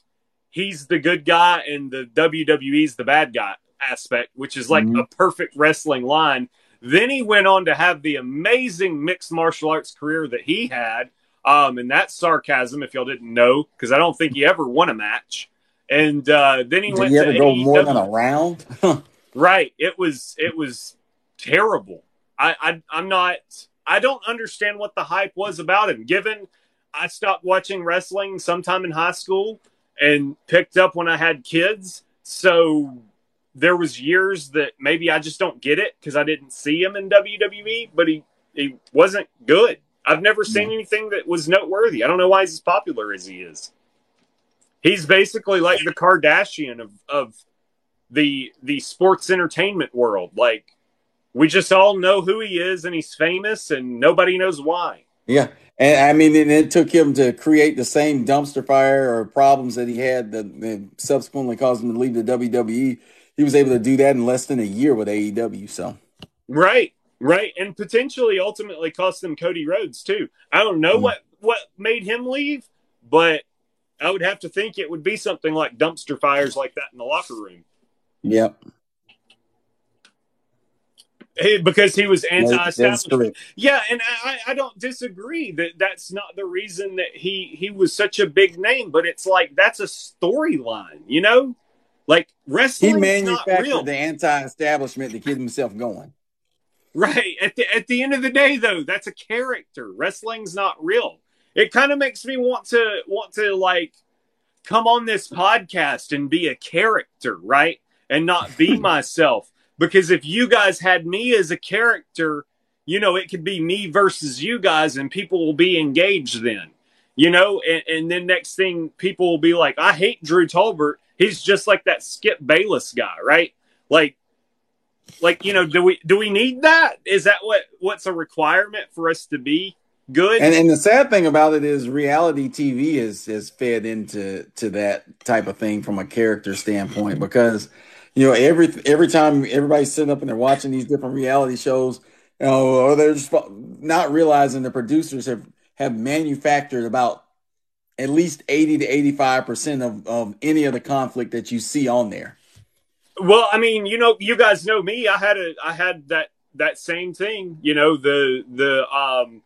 he's the good guy and the WWE's the bad guy aspect, which is like mm-hmm. a perfect wrestling line. Then he went on to have the amazing mixed martial arts career that he had. Um, and that's sarcasm if y'all didn't know, because I don't think he ever won a match. And uh, then he Did went he ever to go AEW. more than a round. right. It was it was terrible. I, I I'm not I don't understand what the hype was about him. Given I stopped watching wrestling sometime in high school and picked up when I had kids, so there was years that maybe I just don't get it because I didn't see him in WWE, but he he wasn't good. I've never seen mm. anything that was noteworthy. I don't know why he's as popular as he is. He's basically like the Kardashian of of the the sports entertainment world. Like we just all know who he is and he's famous and nobody knows why. Yeah. And I mean, and it took him to create the same dumpster fire or problems that he had that, that subsequently caused him to leave the WWE he was able to do that in less than a year with AEW. So right, right, and potentially ultimately cost them Cody Rhodes too. I don't know mm. what what made him leave, but I would have to think it would be something like dumpster fires like that in the locker room. Yep. because he was anti-establishment. Yeah, and I, I don't disagree that that's not the reason that he he was such a big name, but it's like that's a storyline, you know. Like wrestling, he manufactured the anti-establishment to keep himself going. Right. At the at the end of the day, though, that's a character. Wrestling's not real. It kind of makes me want to want to like come on this podcast and be a character, right? And not be myself. Because if you guys had me as a character, you know, it could be me versus you guys, and people will be engaged then. You know, and, and then next thing people will be like, I hate Drew Tolbert he's just like that Skip Bayless guy, right? Like, like you know, do we do we need that? Is that what what's a requirement for us to be good? And, and the sad thing about it is, reality TV is is fed into to that type of thing from a character standpoint because you know every every time everybody's sitting up and they're watching these different reality shows, you know, or they're just not realizing the producers have have manufactured about at least 80 to 85% of, of any of the conflict that you see on there. Well, I mean, you know, you guys know me. I had a, I had that that same thing. You know, the the um,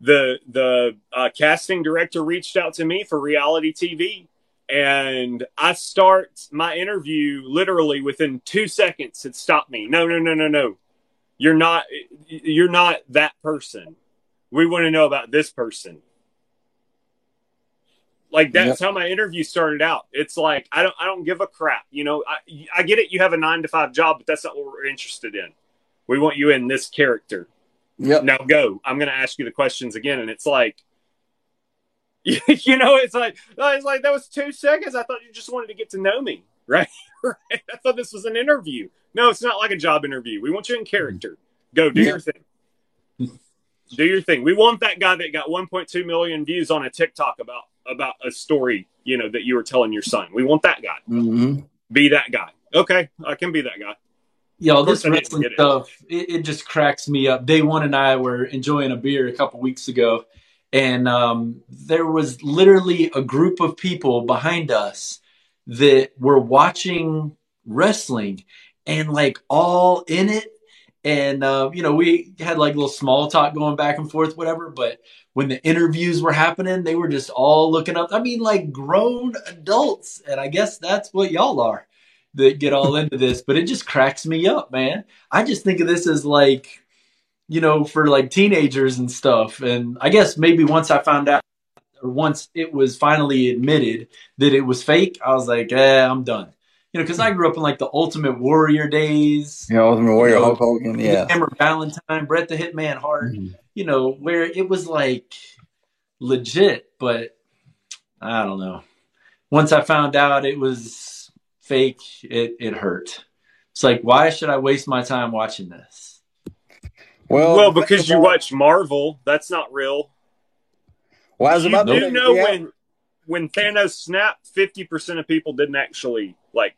the the uh, casting director reached out to me for reality TV, and I start my interview literally within two seconds. It stopped me. No, no, no, no, no. You're not. You're not that person. We want to know about this person. Like that's yep. how my interview started out. It's like I don't I don't give a crap. You know, I I get it. You have a nine to five job, but that's not what we're interested in. We want you in this character. Yep. Now go. I'm going to ask you the questions again, and it's like, you know, it's like oh, it's like that was two seconds. I thought you just wanted to get to know me, right? right? I thought this was an interview. No, it's not like a job interview. We want you in character. Go do your thing do your thing. We want that guy that got 1.2 million views on a TikTok about about a story, you know, that you were telling your son. We want that guy. Mm-hmm. Be that guy. Okay, I can be that guy. Yo, this wrestling stuff, it. It, it. just cracks me up. Day one and I were enjoying a beer a couple weeks ago, and um, there was literally a group of people behind us that were watching wrestling and like all in it and uh, you know we had like a little small talk going back and forth whatever but when the interviews were happening they were just all looking up i mean like grown adults. And i guess that's what y'all are that get all into this but it just cracks me up man. I just think of this as like you know for like teenagers and stuff. And i guess maybe once i found out or once it was finally admitted that it was fake i was like eh, i'm done you know, because I grew up in like the Ultimate Warrior days. Yeah, Ultimate Warrior, you know, Hulk Hogan, yeah. Hammer Valentine, Bret the Hitman Hart, mm-hmm. you know, where it was like legit, but I don't know. Once I found out it was fake, it, it hurt. It's like, why should I waste my time watching this? Well, well, because you watch Marvel, that's not real. Well, you about do know yeah. when when Thanos snapped, fifty percent of people didn't actually like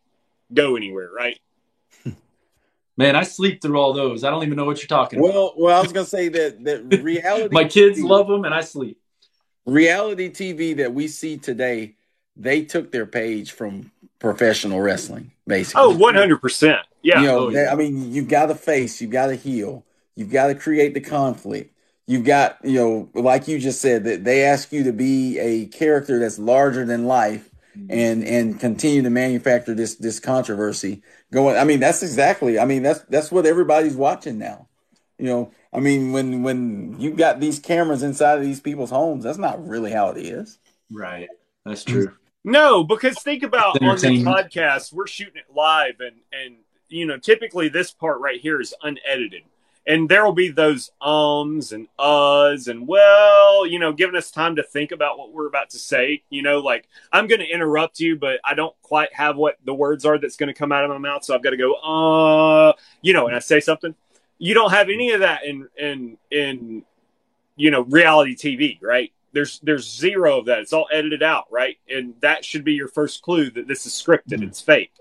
go anywhere, right? Man, I sleep through all those. I don't even know what you're talking well, about. Well, I was gonna say that that reality. My kids TV, love them, and I sleep. Reality TV that we see today, they took their page from professional wrestling, basically. Oh, 100 percent. Yeah. You know, oh, yeah. I mean, you've got to face, you've got to heel, you've got to create the conflict. You've got, you know, like you just said, that they ask you to be a character that's larger than life and and continue to manufacture this this controversy going i mean that's exactly i mean that's that's what everybody's watching now. You know i mean when when you got these cameras inside of these people's homes that's not really how it is. Right. That's true. No because think about on the podcast we're shooting it live and and you know typically this part right here is unedited and there will be those ums and uhs and well, you know, giving us time to think about what we're about to say. You know, like I'm going to interrupt you, but I don't quite have what the words are that's going to come out of my mouth, so I've got to go, uh, you know, and I say something. You don't have any of that in in in you know reality TV, right? There's there's zero of that. It's all edited out, right? And that should be your first clue that this is scripted. Mm-hmm. It's fake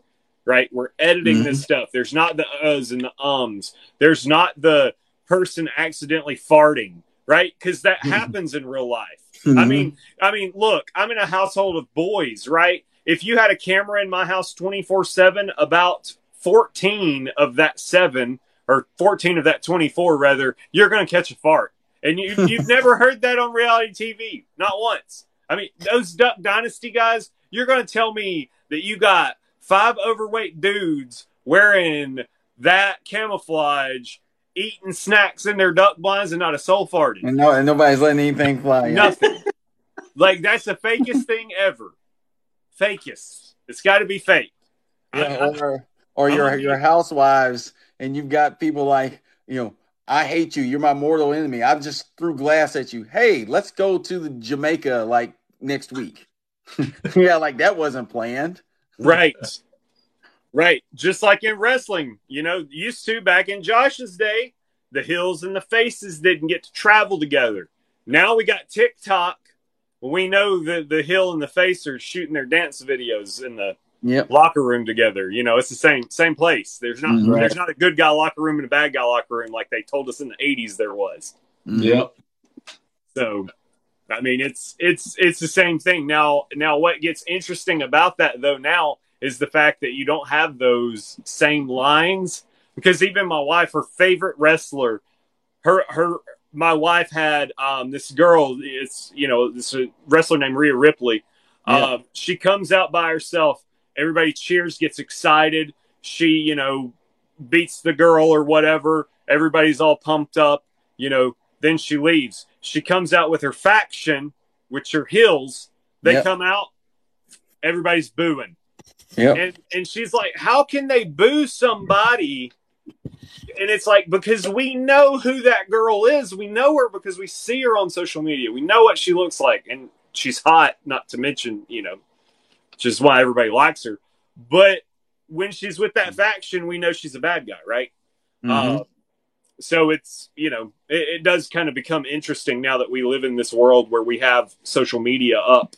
right? We're editing mm-hmm. this stuff. There's not the uhs and the ums. There's not the person accidentally farting, right? Because that mm-hmm. happens in real life. Mm-hmm. I mean, I mean, look, I'm in a household of boys, right? If you had a camera in my house 24 seven, about 14 of that seven or 14 of that 24 rather, you're going to catch a fart. And you, you've never heard that on reality TV, not once. I mean, those Duck Dynasty guys, you're going to tell me that you got five overweight dudes wearing that camouflage, eating snacks in their duck blinds, and not a soul farted. And, no, and nobody's letting anything fly. Nothing. like that's the fakest thing ever. Fakest. It's got to be fake. Yeah, or or your your housewives, and you've got people like you know. I hate you. You're my mortal enemy. I just threw glass at you. Hey, let's go to the Jamaica like next week. yeah, like that wasn't planned. Right. right. Just like in wrestling, you know, used to back in Josh's day, the hills and the faces didn't get to travel together. Now we got TikTok. We know that the hill and the face are shooting their dance videos in the yep. locker room together. You know, it's the same same place. There's not mm-hmm. there's not a good guy locker room and a bad guy locker room like they told us in the 80s there was. Mm-hmm. Yep. So I mean, it's it's it's the same thing. Now, now what gets interesting about that though now is the fact that you don't have those same lines because even my wife, her favorite wrestler, her her my wife had um, this girl. It's you know this wrestler named Rhea Ripley. Yeah. Uh, she comes out by herself. Everybody cheers, gets excited. She you know beats the girl or whatever. Everybody's all pumped up. You know. Then she leaves. She comes out with her faction, which are heels. They yep. come out. Everybody's booing. Yeah. And and she's like, how can they boo somebody and it's like because we know who that girl is. We know her because we see her on social media. We know what she looks like, and she's hot. Not to mention, you know, which is why everybody likes her. But when she's with that faction, we know she's a bad guy, right? Mm-hmm. Uh, so it's you know it, it, does kind of become interesting now that we live in this world where we have social media up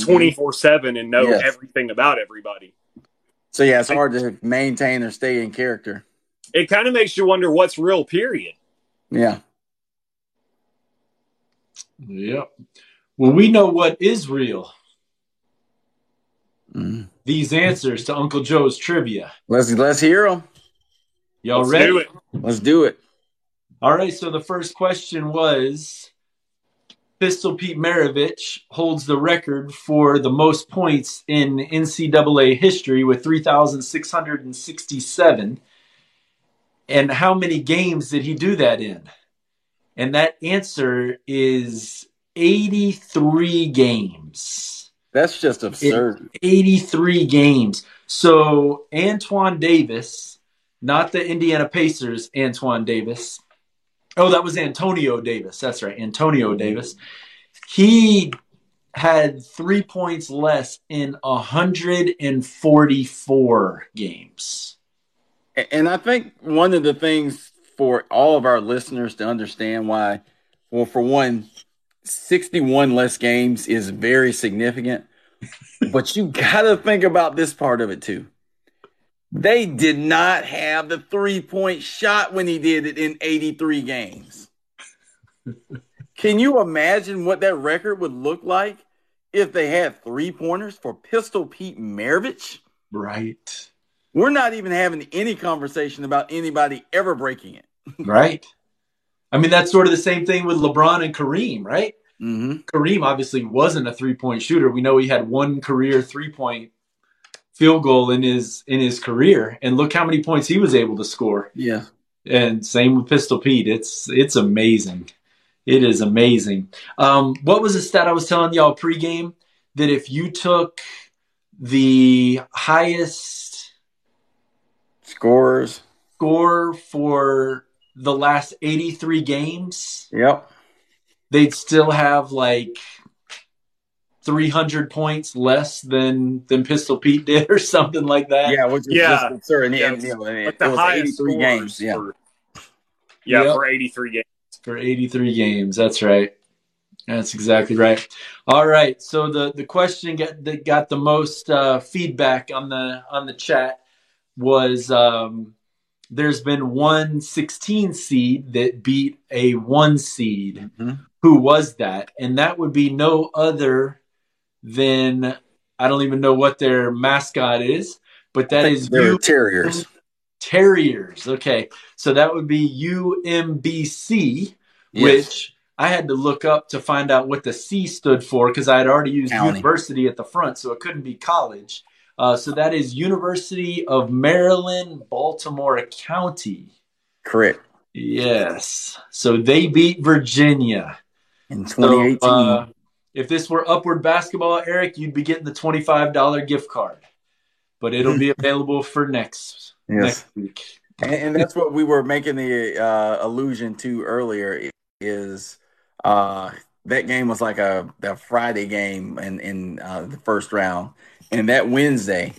24 7 and know yes. everything about everybody so yeah it's hard to maintain or stay in character it kind of makes you wonder what's real, period. Yeah. Yep. Well, we know what is real. Mm. These answers to Uncle Joe's trivia. Let's let's hear them. Y'all let's ready? Let's do it. All right. So the first question was Pistol Pete Maravich holds the record for the most points in NCAA history with 3,667. And how many games did he do that in? And that answer is 83 games. That's just absurd. 83 games. So Antoine Davis, not the Indiana Pacers, Antoine Davis. Oh, that was Antonio Davis. That's right, Antonio Davis. He had three points less in 144 games. And I think one of the things for all of our listeners to understand why, well, for one, 61 less games is very significant. but you got to think about this part of it too. They did not have the three point shot when he did it in 83 games. Can you imagine what that record would look like if they had three pointers for Pistol Pete Maravich? Right. We're not even having any conversation about anybody ever breaking it. right. I mean, that's sort of the same thing with LeBron and Kareem, right? Mm-hmm. Kareem obviously wasn't a three point shooter. We know he had one career three point field goal in his in his career, and look how many points he was able to score. Yeah. And same with Pistol Pete. It's it's amazing. It is amazing. Um, what was the stat I was telling y'all pregame? That if you took the highest Scores. Score for the last 83 games. Yep. They'd still have like 300 points less than than Pistol Pete did or something like that. Yeah, which is yeah. just absurd. And, yeah, and, you know, it, the it was 83 games. Yeah. For, yeah, yep. for 83 games. For 83 games. That's right. That's exactly right. All right. So the the question get, that got the most uh, feedback on the on the chat was um, there's been one 16 seed that beat a one seed. Mm-hmm. Who was that? And that would be no other than I don't even know what their mascot is, but that is U- Terriers. Terriers. Okay. So that would be UMBC, yes. which I had to look up to find out what the C stood for because I had already used County. university at the front, so it couldn't be college. Uh, so that is University of Maryland, Baltimore County. Correct. Yes. So they beat Virginia in 2018. So, uh, if this were upward basketball, Eric, you'd be getting the $25 gift card, but it'll be available for next yes. next week. And, and, that's what we were making the uh, allusion to earlier. Is uh, that game was like a, a Friday game in in uh, the first round, and that Wednesday,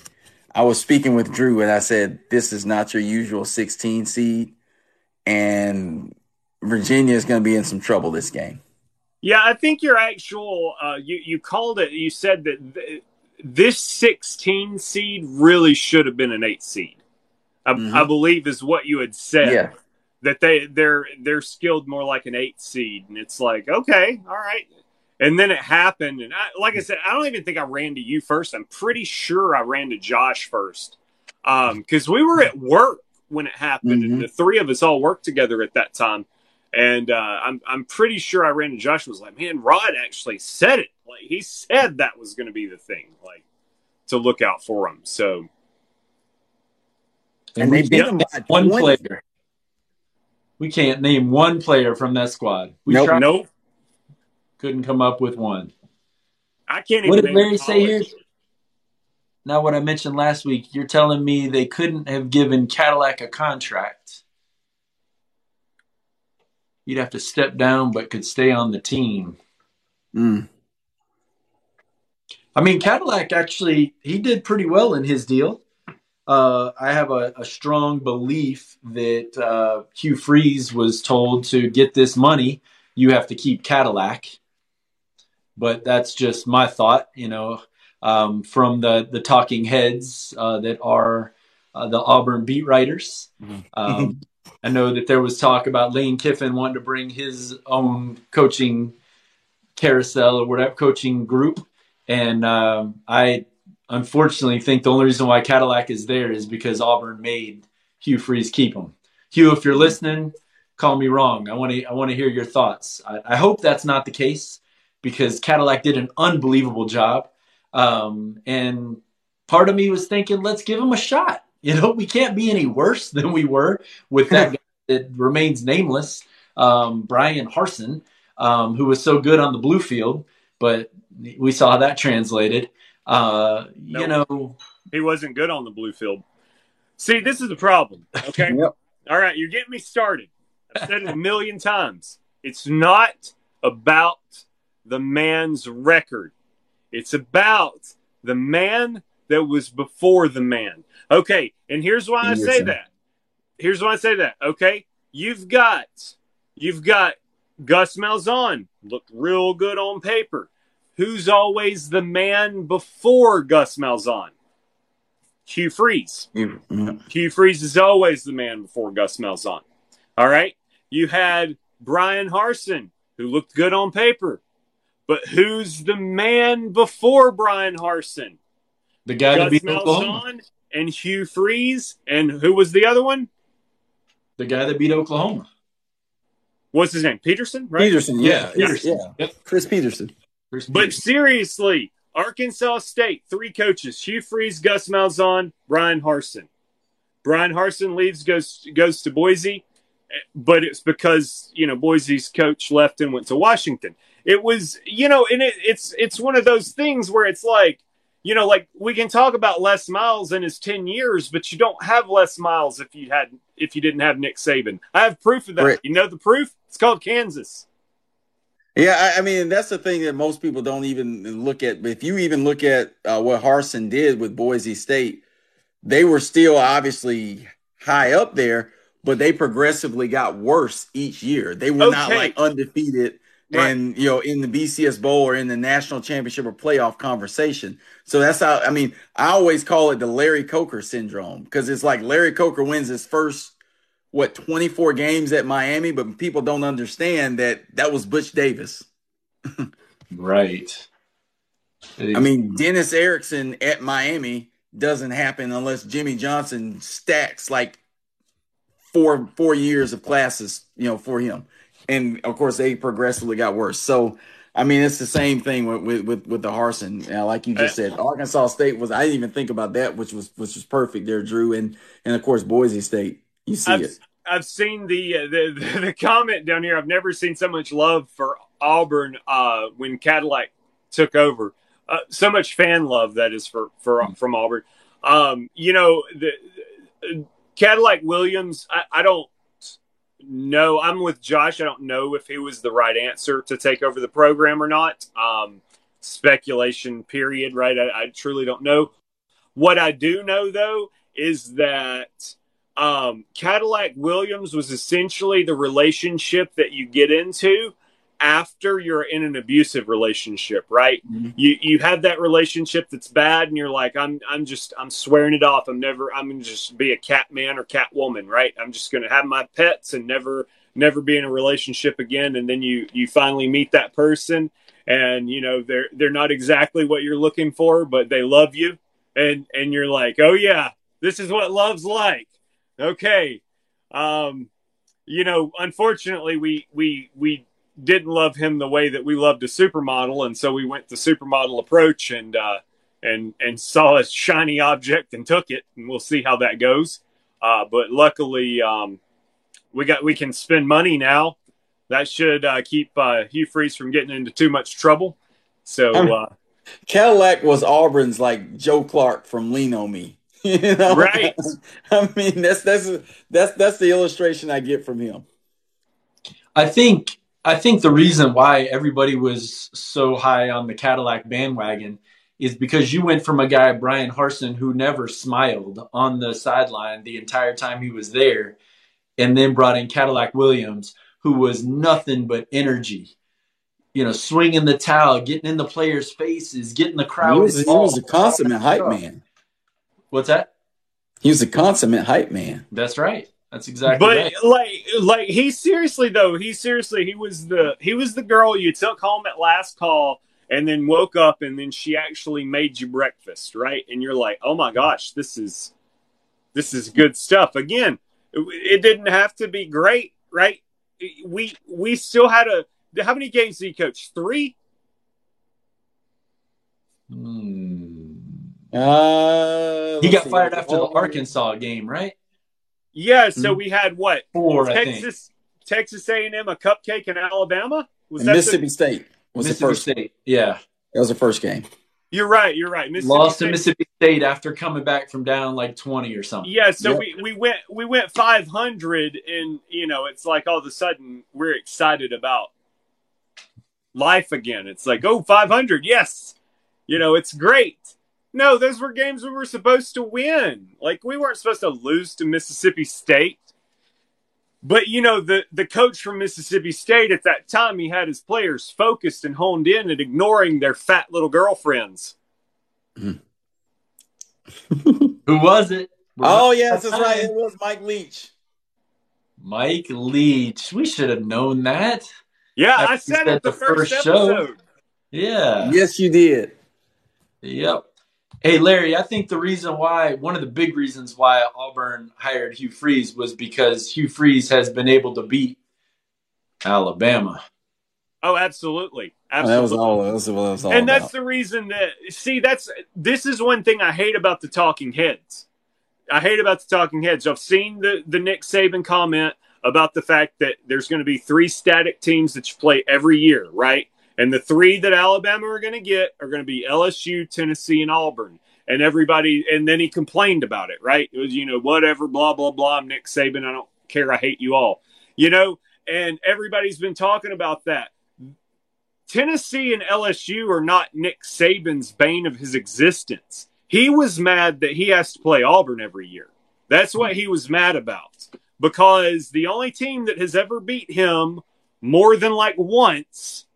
I was speaking with Drew and I said, This is not your usual 16 seed. And Virginia is going to be in some trouble this game. Yeah, I think your actual, uh, you, you called it, you said that th- this 16 seed really should have been an eight seed. I, mm-hmm. I believe is what you had said. Yeah. That they they're they're skilled more like an eight seed, and it's like okay, all right, And then it happened, and I, like I said, I don't even think I ran to you first. I'm pretty sure I ran to Josh first, because um, we were at work when it happened, mm-hmm. and the three of us all worked together at that time. And uh, I'm I'm pretty sure I ran to Josh and was like, man, Rod actually said it. Like he said that was going to be the thing, like to look out for him. So, and, and they beat him by one player. We can't name one player from that squad. We nope. Tried, nope. Couldn't come up with one. I can't. What did Larry say here? Now, what I mentioned last week, you're telling me they couldn't have given Cadillac a contract you'd have to step down, but could stay on the team. Mm. I mean, Cadillac actually he did pretty well in his deal. Uh, I have a, a, strong belief that uh, Hugh Freeze was told to get this money, you have to keep Cadillac. But that's just my thought, you know, um, from the the talking heads uh, that are uh, the Auburn beat writers. Mm-hmm. Um, I know that there was talk about Lane Kiffin wanting to bring his own coaching carousel or whatever coaching group, and um, I unfortunately think the only reason why Cadillac is there is because Auburn made Hugh Freeze keep him. Hugh, if you're listening, call me wrong. I want to I want to hear your thoughts. I, I, hope that's not the case because Cadillac did an unbelievable job, um, and part of me was thinking, let's give him a shot. You know, we can't be any worse than we were with that guy that remains nameless, um, Bryan Harsin, um, who was so good on the blue field, but we saw how that translated. Uh, nope. You know, he wasn't good on the blue field. See, this is the problem. Okay. yep. All right. You're getting me started. I've said it a million times. It's not about the man's record, it's about the man that was before the man. Okay, and here's why I say that. Here's why I say that. Okay, you've got you've got Gus Malzahn looked real good on paper. Who's always the man before Gus Malzahn? Hugh Freeze. Mm-hmm. Hugh Freeze is always the man before Gus Malzahn. All right. You had Bryan Harsin, who looked good on paper. But who's the man before Bryan Harsin? The guy Gus that beat Oklahoma and Hugh Freeze, and who was the other one? The guy that beat Oklahoma. What's his name? Petersen, right? Petersen, yeah, Petersen. yeah, yep. Chris Petersen. Chris Petersen. But seriously, Arkansas State, three coaches: Hugh Freeze, Gus Malzahn, Bryan Harsin. Bryan Harsin leaves, goes goes to Boise, but it's because you know Boise's coach left and went to Washington. It was you know, and it, it's it's one of those things where it's like you know, like we can talk about Les Miles in his ten years, but you don't have Les Miles if you had if you didn't have Nick Saban. I have proof of that. Right. You know the proof? It's called Kansas. Yeah, I, I, mean that's the thing that most people don't even look at. If you even look at uh, what Harsin did with Boise State, they were still obviously high up there, but they progressively got worse each year. They were okay. not like undefeated right. and you know in the BCS Bowl or in the national championship or playoff conversation. So that's how I mean I always call it the Larry Coker syndrome because it's like Larry Coker wins his first what 24 games at Miami, but people don't understand that that was Butch Davis. right. I mean Dennis Erickson at Miami doesn't happen unless Jimmy Johnson stacks like four four years of classes, you know, for him and of course they progressively got worse. So I mean, it's the same thing with with with, the Harsin. Uh, like you just said, Arkansas State was. I didn't even think about that, which was which was perfect there, Drew, and and of course Boise State. You see I've, it. I've seen the, uh, the the comment down here. I've never seen so much love for Auburn uh, when Cadillac took over. Uh, so much fan love that is for for from Auburn. Um, you know the, the Cadillac Williams. I, I don't no, I'm with Josh. I don't know if he was the right answer to take over the program or not. Um, speculation, period, right? I, I, truly don't know. What I do know, though, is that um, Cadillac Williams was essentially the relationship that you get into after you're in an abusive relationship, right? Mm-hmm. You you have that relationship that's bad, and you're like, I'm I'm just I'm swearing it off. I'm never I'm gonna just be a cat man or cat woman, right? I'm just gonna have my pets and never never be in a relationship again. And then you you finally meet that person, and you know they're they're not exactly what you're looking for, but they love you, and and you're like, oh yeah, this is what love's like. Okay, um, you know, unfortunately, we we we didn't love him the way that we loved a supermodel, and so we went the supermodel approach and uh, and and saw a shiny object and took it, and we'll see how that goes. Uh, but luckily, um, we got we can spend money now. That should uh, keep uh, Hugh Freeze from getting into too much trouble. So uh, Cadillac was Auburn's like Joe Clark from Lean on Me. You know, Right. I mean, that's that's that's that's the illustration I get from him. I think I think the reason why everybody was so high on the Cadillac bandwagon is because you went from a guy Bryan Harsin who never smiled on the sideline the entire time he was there, and then brought in Cadillac Williams who was nothing but energy. You know, swinging the towel, getting in the players' faces, getting the crowd. He was, he was a consummate hype man. What's that? He was a consummate hype man. That's right. That's exactly but right. like like he seriously though he seriously he was the he was the girl you took home at last call and then woke up and then she actually made you breakfast right and you're like oh my gosh this is this is good stuff again it, it didn't have to be great right we we still had a how many games did he coach three Hmm. Uh, He got see. fired after the Arkansas game, right? Yeah so Mhm. we had what Four, I think. texas texas a&m a cupcake in alabama was and that the- Mississippi State was Mississippi the first. State. Yeah. That was the first game. you're right you're right Mississippi Lost State- to Mississippi State after coming back from down like 20 or something. Yeah, so Yep. we, we went we went 500 and you know it's like all of a sudden we're excited about life again. It's like oh 500, yes, you know it's great. No, those were games we were supposed to win. Like we weren't supposed to lose to Mississippi State. But you know the the coach from Mississippi State at that time he had his players focused and honed in and ignoring their fat little girlfriends. Who was it? Oh yes, that's right. It was Mike Leach. Mike Leach. We should have known that. Yeah, After I said said it the, the first, first show. episode. Yeah. Yes, you did. Yep. Hey, Larry, I think the reason why, one of the big reasons why Auburn hired Hugh Freeze was because Hugh Freeze has been able to beat Alabama. Oh, absolutely, Oh, that absolutely. was all. That was what it was all and that's the reason that see that's this is one thing I hate about the talking heads. I hate about the talking heads. I've seen the the Nick Saban comment about the fact that there's going to be three static teams that you play every year, right? And the three that Alabama are going to get are going to be LSU, Tennessee, and Auburn. And everybody, and then he complained about it, right? It was, you know, whatever, blah, blah, blah. I'm Nick Saban. I don't care. I hate you all, you know? And everybody's been talking about that. Tennessee and LSU are not Nick Saban's bane of his existence. He was mad that he has to play Auburn every year. That's what he was mad about because the only team that has ever beat him more than like once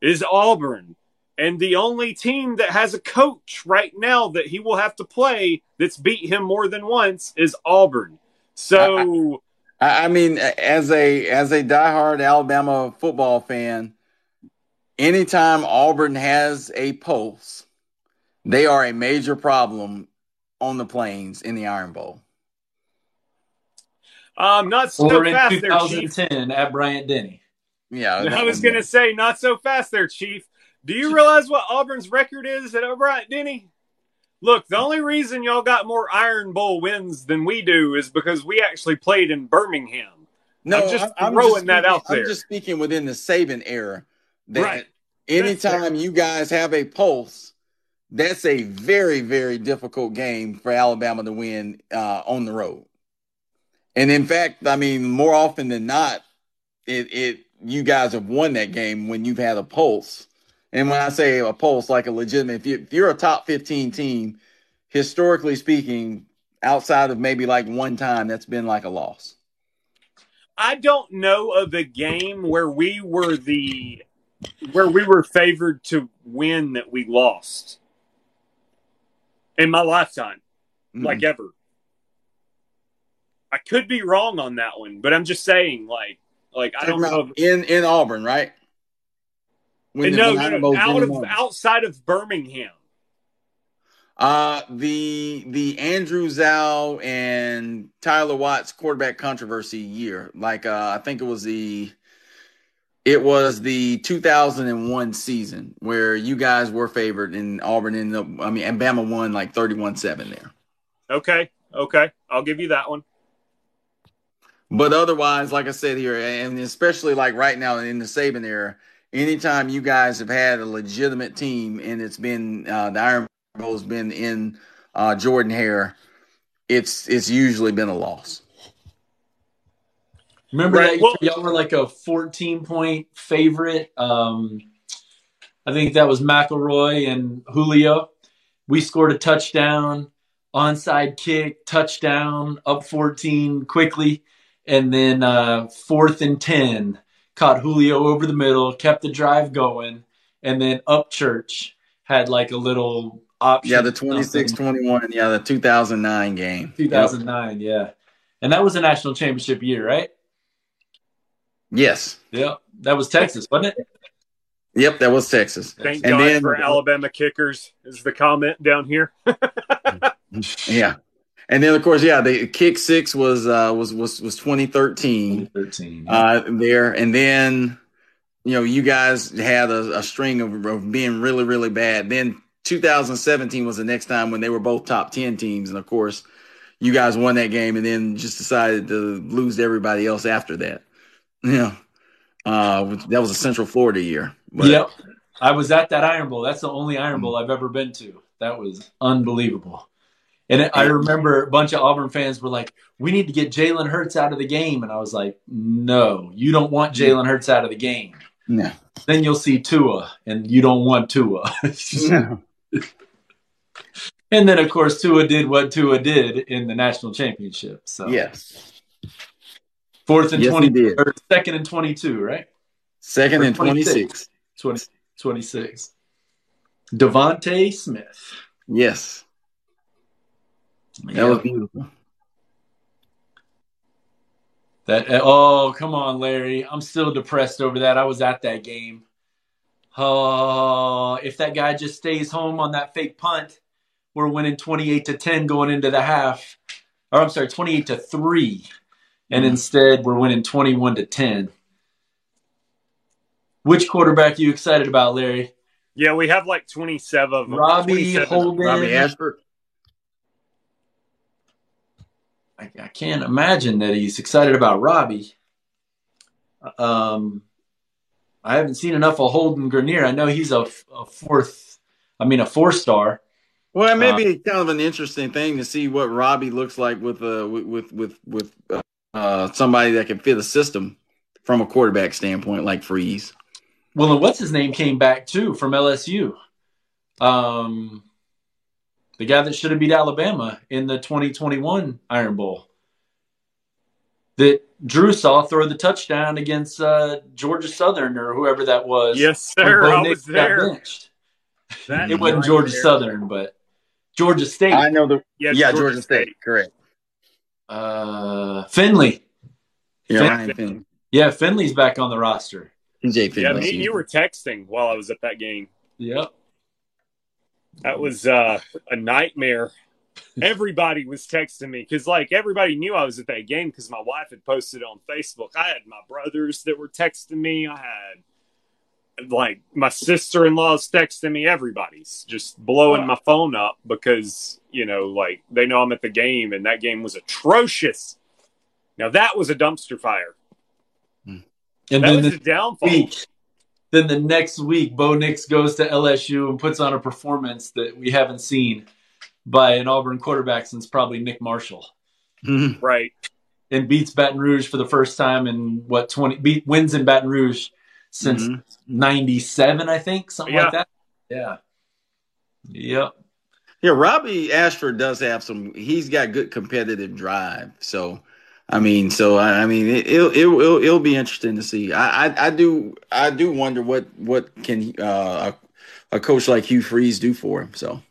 is Auburn. And the only team that has a coach right now that he will have to play that's beat him more than once is Auburn. So, I, I mean, as a as a diehard Alabama football fan, anytime Auburn has a pulse, they are a major problem on the plains in the Iron Bowl. um, not so in fast there, Chief. 2010 at Bryant Denny. Yeah, I was going to say, not so fast there, Chief. Do you realize what Auburn's record is at Bryant Denny? Look, the only reason y'all got more Iron Bowl wins than we do is because we actually played in Birmingham. No, I'm just I'm throwing that speaking- out there. I'm just speaking within the Saban era. That Right. anytime you guys have a pulse, that's a very, very difficult game for Alabama to win uh, on the road. And in fact, I mean, more often than not, it it you guys have won that game when you've had a pulse. And when I say a pulse, like a legitimate, if, you, if you're a top 15 team, historically speaking, outside of maybe like one time, that's been like a loss. I don't know of a game where we were the where we were favored to win that we lost in my lifetime, Mm-hmm. like ever. I could be wrong on that one, but I'm just saying, like, like I don't know. If, in in Auburn, right? when no, no, no, out of in- outside of Birmingham. Uh the the Andrew Zow and Tyler Watts quarterback controversy year. Like uh I think it was the it was the 2001 season where you guys were favored and Auburn ended up I mean and Bama won like 31-7 there. Okay, okay, I'll give you that one. But otherwise, like I said here, and especially like right now in the Saban era, anytime you guys have had a legitimate team and it's been uh, the Iron Bowl has been in uh, Jordan Hare, it's it's usually been a loss. Remember Right, that well- y'all were like a 14 point favorite. Um, I think that was McElroy and Julio. We scored a touchdown, onside kick, touchdown, up 14 quickly, and then uh, fourth and 10 caught Julio over the middle, kept the drive going, and then Upchurch had like a little option. Yeah, the 26-21, yeah, the 2009 game. 2009, yeah. And that was a national championship year, right? Yes. Yeah, that was Texas, wasn't it? Yep, that was Texas. Thank And God then- for Alabama kickers is the comment down here. Yeah. And then of course, yeah, the kick six was uh was was was 2013. 2013. uh, there. And then, you know, you guys had a, a string of, of being really, really bad. Then 2017 was the next time when they were both top 10 teams. And of course, you guys won that game and then just decided to lose to everybody else after that. Yeah. Uh, that was a Central Florida year. But yep. I was at that Iron Bowl. That's the only Iron Bowl I've ever been to. That was unbelievable. And I remember a bunch of Auburn fans were like, "We need to get Jalen Hurts out of the game," and I was like, "No, you don't want Jalen Hurts out of the game. No. Then you'll see Tua, and you don't want Tua." No. and then, of course, Tua did what Tua did in the national championship. So Yes. fourth and Yes, twenty, or second and twenty-two, right? Second Or and 26. 20, 26. DeVonta Smith. Yes. That Yeah. was beautiful. That oh come on, Larry. I'm still depressed over that. I was at that game. Oh, if that guy just stays home on that fake punt, we're winning 28 to 10 going into the half. Or I'm sorry, 28 to 3. And Mhm. instead we're winning 21 to 10. Which quarterback are you excited about, Larry? Yeah, we have like 27 of them. Robbie 27. Holden. Robbie Ashford. I, I can't imagine that he's excited about Robbie. Um, I haven't seen enough of Holden Geriner. I know he's a, a fourth, I mean a four star. Well, it may be kind of an interesting thing to see what Robbie looks like with uh with with with, with uh, somebody that can fit a system from a quarterback standpoint, like Freeze. Well, and what's his name came back too from LSU. Um, the guy that should have beat Alabama in the 2021 Iron Bowl. That Drew saw throw the touchdown against uh, Georgia Southern or whoever that was. Yes, sir. I was there. benched. It wasn't right Georgia there. Southern, but Georgia State. I know the Yeah, yeah, Georgia, State. correct. Uh, Finley. Yeah, Fin- Ryan Finn, Yeah, Finley's back on the roster. TJ Yeah, me you were texting while I was at that game. Yep. That was uh, a nightmare. Everybody was texting me because, like, everybody knew I was at that game because my wife had posted it on Facebook. I had my brothers that were texting me. I had, like, my sister in law's texting me. Everybody's just blowing my phone up because, you know, like, they know I'm at the game and that game was atrocious. Now, that was a dumpster fire. And That then was the the downfall. week, then the next week, Bo Nix goes to LSU and puts on a performance that we haven't seen by an Auburn quarterback since probably Nick Marshall, Mhm. Right. and beats Baton Rouge for the first time in what twenty beat wins in Baton Rouge since Mhm. '97, I think, something Yeah. like that. Yeah. Yep. Yeah, Robbie Ashford does have some. He's got good competitive drive. So, I mean, so I, I mean, it, it'll, it'll it'll it'll be interesting to see. I I, I do I do wonder what what can uh, a, a coach like Hugh Freeze do for him. So,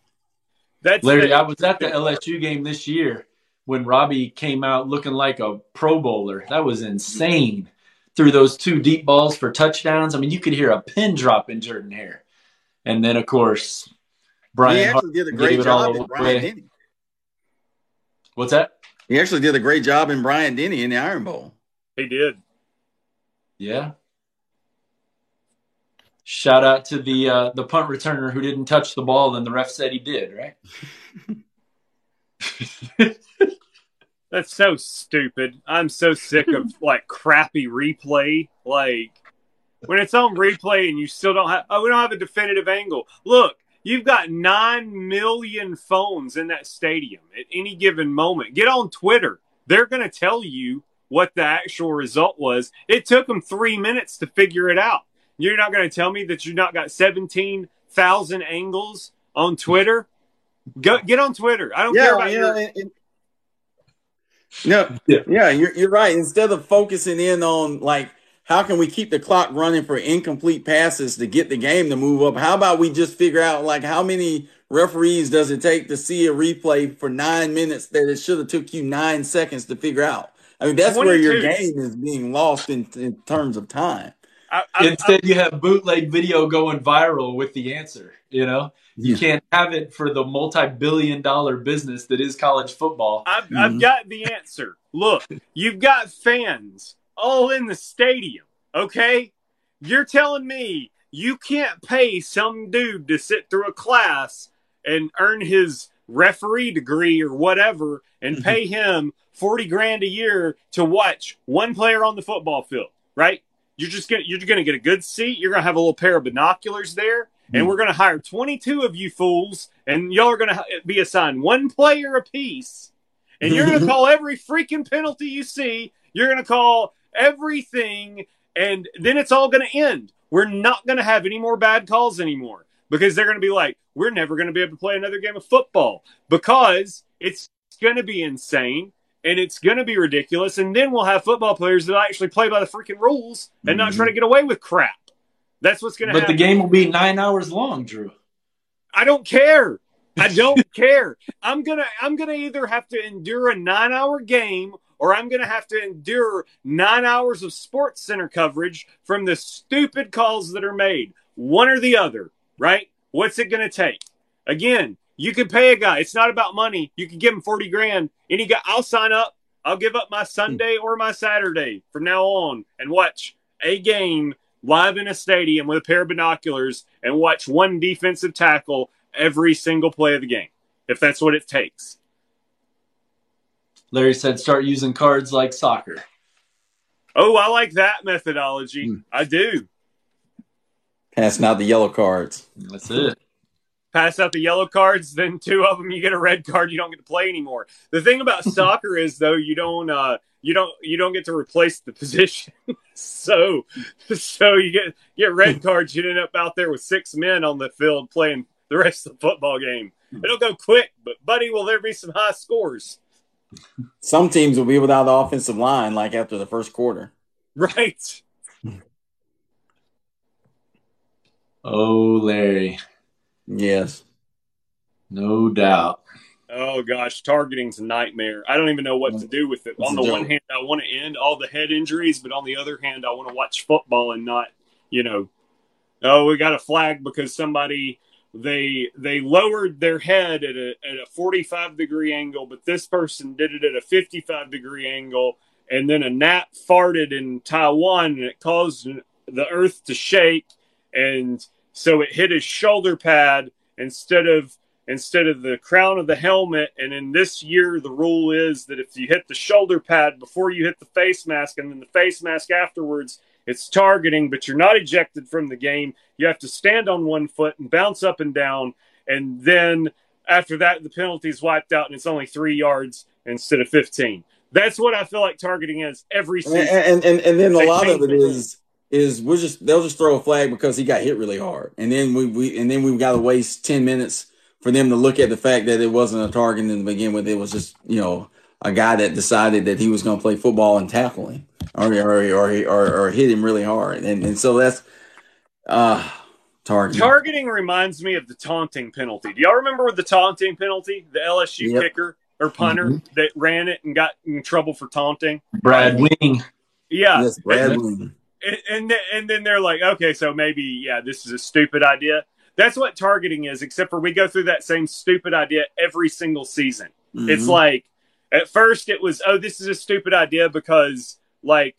That's Larry, the- I was at the LSU game this year when Robbie came out looking like a Pro Bowler. That was insane threw those two deep balls for touchdowns. I mean, you could hear a pin drop in Jordan Hare. And then, of course, Brian. He actually did a great job in Bryant Denny. What's that? He actually did a great job in Bryant Denny in the Iron Bowl. He did. Yeah. Shout out to the uh, the punt returner who didn't touch the ball, and the ref said he did. Right. That's so stupid. I'm so sick of like crappy replay. Like when it's on replay and you still don't have oh we don't have a definitive angle. Look, you've got nine million phones in that stadium at any given moment. Get on Twitter. They're gonna tell you what the actual result was. It took them three minutes to figure it out. You're not gonna tell me that you've not got seventeen thousand angles on Twitter. Go get on Twitter. I don't yeah, care about you your know, and- and- no, Yeah. yeah, you're you're right. Instead of focusing in on like how can we keep the clock running for incomplete passes to get the game to move up, how about we just figure out like how many referees does it take to see a replay for nine minutes that it should have took you nine seconds to figure out? I mean, that's where your game is being lost in in terms of time. I, I, Instead, you have bootleg video going viral with the answer. You know, you can't have it for the multi-billion-dollar business that is college football. I've, I've Mhm. got the answer. Look, you've got fans all in the stadium, okay? You're telling me you can't pay some dude to sit through a class and earn his referee degree or whatever and mm-hmm. pay him 40 grand a year to watch one player on the football field, right? You're just gonna you're gonna get a good seat. You're gonna have a little pair of binoculars there, and mm. we're gonna hire 22 of you fools, and y'all are gonna be assigned one player apiece, and you're gonna call every freaking penalty you see. You're gonna call everything, and then it's all gonna end. We're not gonna have any more bad calls anymore because they're gonna be like, we're never gonna be able to play another game of football because it's gonna be insane and it's going to be ridiculous. And then we'll have football players that actually play by the freaking rules and not Mhm. try to get away with crap. That's what's going to happen. But the game will be nine hours long, Drew. I don't care. I don't care. I'm gonna I'm gonna either have to endure a nine hour game or I'm gonna have to endure nine hours of sports center coverage from the stupid calls that are made. One or the other, right? What's it gonna take? Again, you can pay a guy. It's not about money. You can give him 40 grand. Any guy I'll sign up. I'll give up my Sunday or my Saturday from now on and watch a game live in a stadium with a pair of binoculars and watch one defensive tackle every single play of the game, if that's what it takes. Larry said, start using cards like soccer. Oh, I like that methodology. Hmm. I do. Passing out the yellow cards. That's it. Pass out the yellow cards, then two of them you get a red card. You don't get to play anymore. The thing about soccer is though you don't uh, you don't you don't get to replace the position. so so you get get red cards. You end up out there with six men on the field playing the rest of the football game. It'll go quick, but buddy, will there be some high scores? Some teams will be without the offensive line like after the first quarter. Right. Oh, Larry. Yes. No doubt. Oh gosh, targeting's a nightmare. I don't even know what to do with it. It's on a the one hand, I want to end all the head injuries, but on the other hand, I want to watch football and not, you know, oh, we got a flag because somebody they they lowered their head at a at a 45 degree angle, but this person did it at a 55 degree angle, and then a gnat farted in Taiwan and it caused the earth to shake, and so it hit his shoulder pad instead of instead of the crown of the helmet. And in this year, the rule is that if you hit the shoulder pad before you hit the face mask and then the face mask afterwards, it's targeting, but you're not ejected from the game. You have to stand on one foot and bounce up and down. And then after that, the penalty is wiped out and it's only three yards instead of 15. That's what I feel like targeting is every And season. and, and, and then a lot of it is is we'll just they'll just throw a flag because he got hit really hard. And then we, we and then we've got to waste ten minutes for them to look at the fact that it wasn't a target in the begin with. It was just, you know, a guy that decided that he was gonna play football and tackle him or or or, or, or hit him really hard. And and so that's uh target. Targeting reminds me of the taunting penalty. Do y'all remember the taunting penalty? The LSU Yep. kicker or punter that ran it and got in trouble for taunting? Brad Wing. Yeah, Yes, Brad Wing. and and then, and then they're like, okay, so maybe yeah, this is a stupid idea. That's what targeting is. Except for we go through that same stupid idea every single season. It's Mhm. like at first it was, oh, this is a stupid idea because like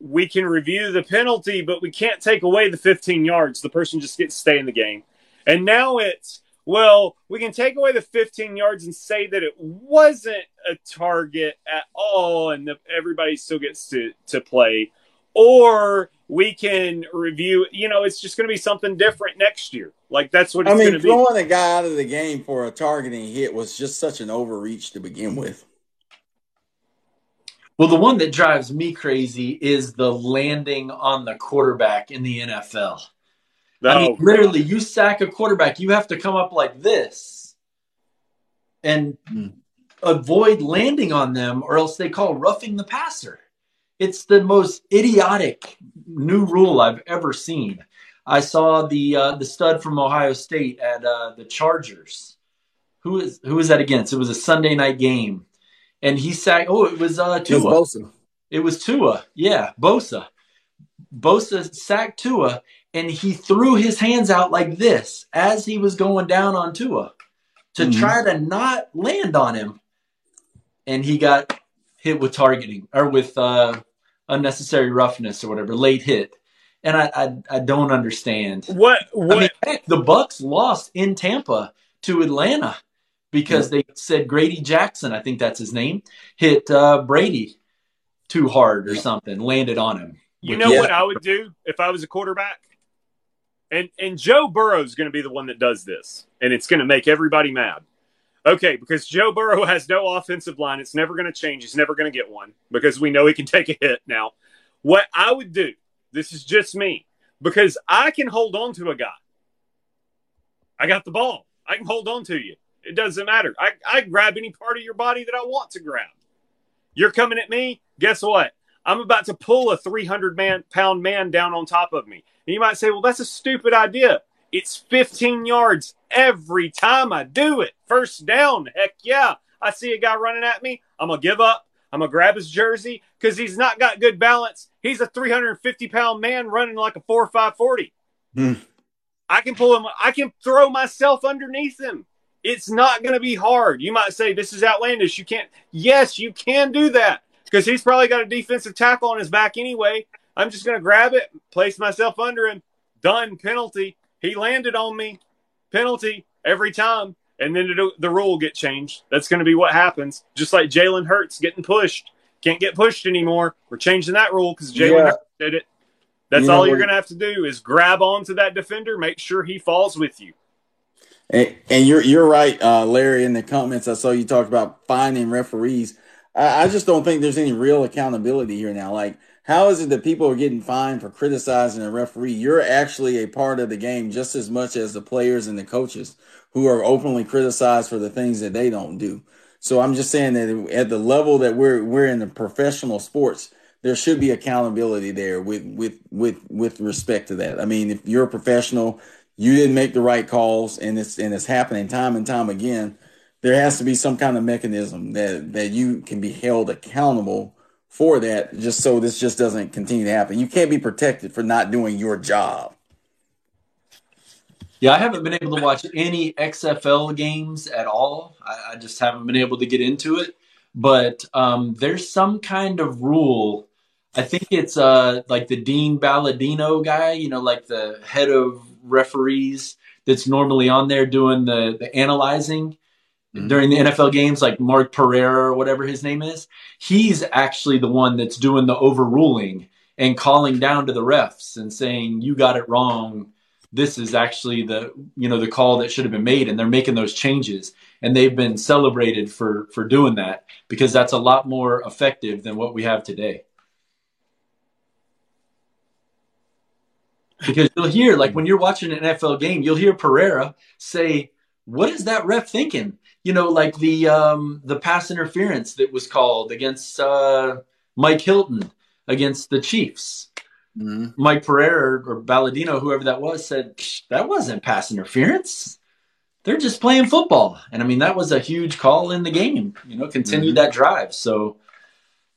we can review the penalty, but we can't take away the 15 yards. The person just gets to stay in the game. And now it's, well, we can take away the 15 yards and say that it wasn't a target at all, and the, everybody still gets to to play. Or we can review. You know, it's just going to be something different next year. Like that's what I mean, going to be. throwing a guy out of the game for a targeting hit was just such an overreach to begin with. Well, the one that drives me crazy is the landing on the quarterback in the NFL. I mean, literally, you sack a quarterback, you have to come up like this and Hmm. avoid landing on them, or else they call roughing the passer. It's the most idiotic new rule I've ever seen. I saw the uh, the stud from Ohio State at uh, the Chargers. Who is who was that against? It was a Sunday night game, and he sacked. Oh, it was uh, It was Tua. Bosa. It was Tua. Yeah, Bosa. Bosa sacked Tua, and he threw his hands out like this as he was going down on Tua to Mhm. try to not land on him. And he got hit with targeting or with uh, unnecessary roughness or whatever, late hit. And I, I, I don't understand. What? What? I mean, heck, the Bucks lost in Tampa to Atlanta because they said Grady Jackson, I think that's his name, hit uh, Brady too hard or something, landed on him. You know Yeah. what I would do if I was a quarterback? And and Joe Burrow's going to be the one that does this, and it's going to make everybody mad. Okay, because Joe Burrow has no offensive line. It's never going to change. He's never going to get one because we know he can take a hit now. What I would do, this is just me, because I can hold on to a guy. I got the ball. I can hold on to you. It doesn't matter. I, I grab any part of your body that I want to grab. You're coming at me. Guess what? I'm about to pull a 300 man pound man down on top of me. And you might say, well, that's a stupid idea. It's 15 yards every time I do it. First down. Heck yeah. I see a guy running at me. I'm going to give up. I'm going to grab his jersey because he's not got good balance. He's a 350 pound man running like a 4 5 40. Hmm. I can pull him. I can throw myself underneath him. It's not going to be hard. You might say this is outlandish. You can't. Yes, you can do that because he's probably got a defensive tackle on his back anyway. I'm just going to grab it, place myself under him. Done. Penalty. He landed on me. Penalty every time. And then the, the rule will get changed. That's going to be what happens. Just like Jalen Hurts getting pushed. Can't get pushed anymore. We're changing that rule because Jalen Yeah. Hurts did it. That's You all you're going to have to do is grab onto that defender, make sure he falls with you. And, and you're you're right, uh, Larry. In the comments, I saw you talked about finding referees. I, I just don't think there's any real accountability here now. Like, how is it that people are getting fined for criticizing a referee? You're actually a part of the game just as much as the players and the coaches who are openly criticized for the things that they don't do. So I'm just saying that at the level that we're we're in the professional sports, there should be accountability there with with with with respect to that. I mean, if you're a professional, you didn't make the right calls, and it's and it's happening time and time again. There has to be some kind of mechanism that that you can be held accountable for that, just so this just doesn't continue to happen. You can't be protected for not doing your job. Yeah, I haven't been able to watch any XFL games at all. I, I just haven't been able to get into it. But um, there's some kind of rule. I think it's uh, like the Dean Blandino guy, you know, like the head of referees that's normally on there doing the, the analyzing Mhm. during the NFL games, like Mark Pereira or whatever his name is. He's actually the one that's doing the overruling and calling down to the refs and saying, you got it wrong this is actually the you know the call that should have been made and they're making those changes and they've been celebrated for for doing that because that's a lot more effective than what we have today because you'll hear like when you're watching an NFL game you'll hear Pereira say what is that ref thinking you know like the um the pass interference that was called against uh Mike Hilton against the Chiefs Mm-hmm. Mike Pereira or Blandino, whoever that was, said that wasn't pass interference. They're just playing football, and I mean that was a huge call in the game. You know, continued Mhm. that drive. So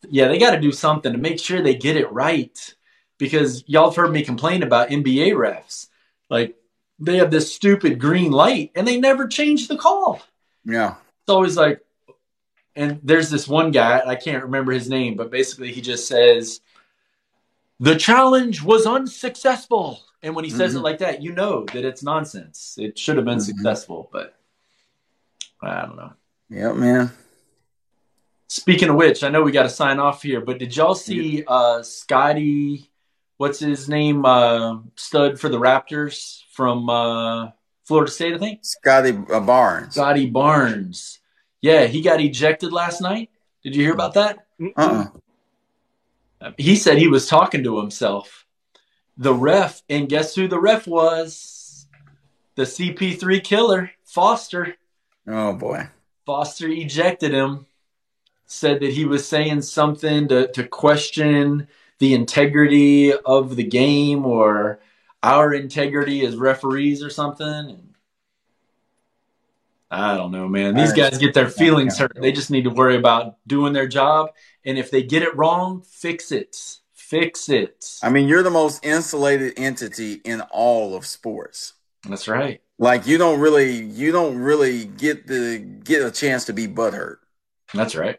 yeah, they got to do something to make sure they get it right because y'all have heard me complain about NBA refs. Like they have this stupid green light and they never change the call. Yeah. It's always like, and there's this one guy, I can't remember his name, but basically he just says, the challenge was unsuccessful. And when he says Mhm. it like that, you know that it's nonsense. It should have been Mhm. successful, but I don't know. Yep, man. Speaking of which, I know we got to sign off here, but did y'all see uh, Scottie? What's his name? Uh, stud for the Raptors from uh, Florida State, I think. Scottie uh, Barnes. Scottie Barnes. Yeah, he got ejected last night. Did you hear about that? Uh-uh. He said he was talking to himself. The ref, and guess who the ref was? The CP3 killer, Foster. Oh boy. Foster ejected him, said that he was saying something to, to question the integrity of the game or our integrity as referees or something. I don't know, man. These guys get their feelings hurt. They just need to worry about doing their job. And if they get it wrong, fix it. Fix it. I mean, you're the most insulated entity in all of sports. That's right. Like you don't really you don't really get the get a chance to be butthurt. That's right.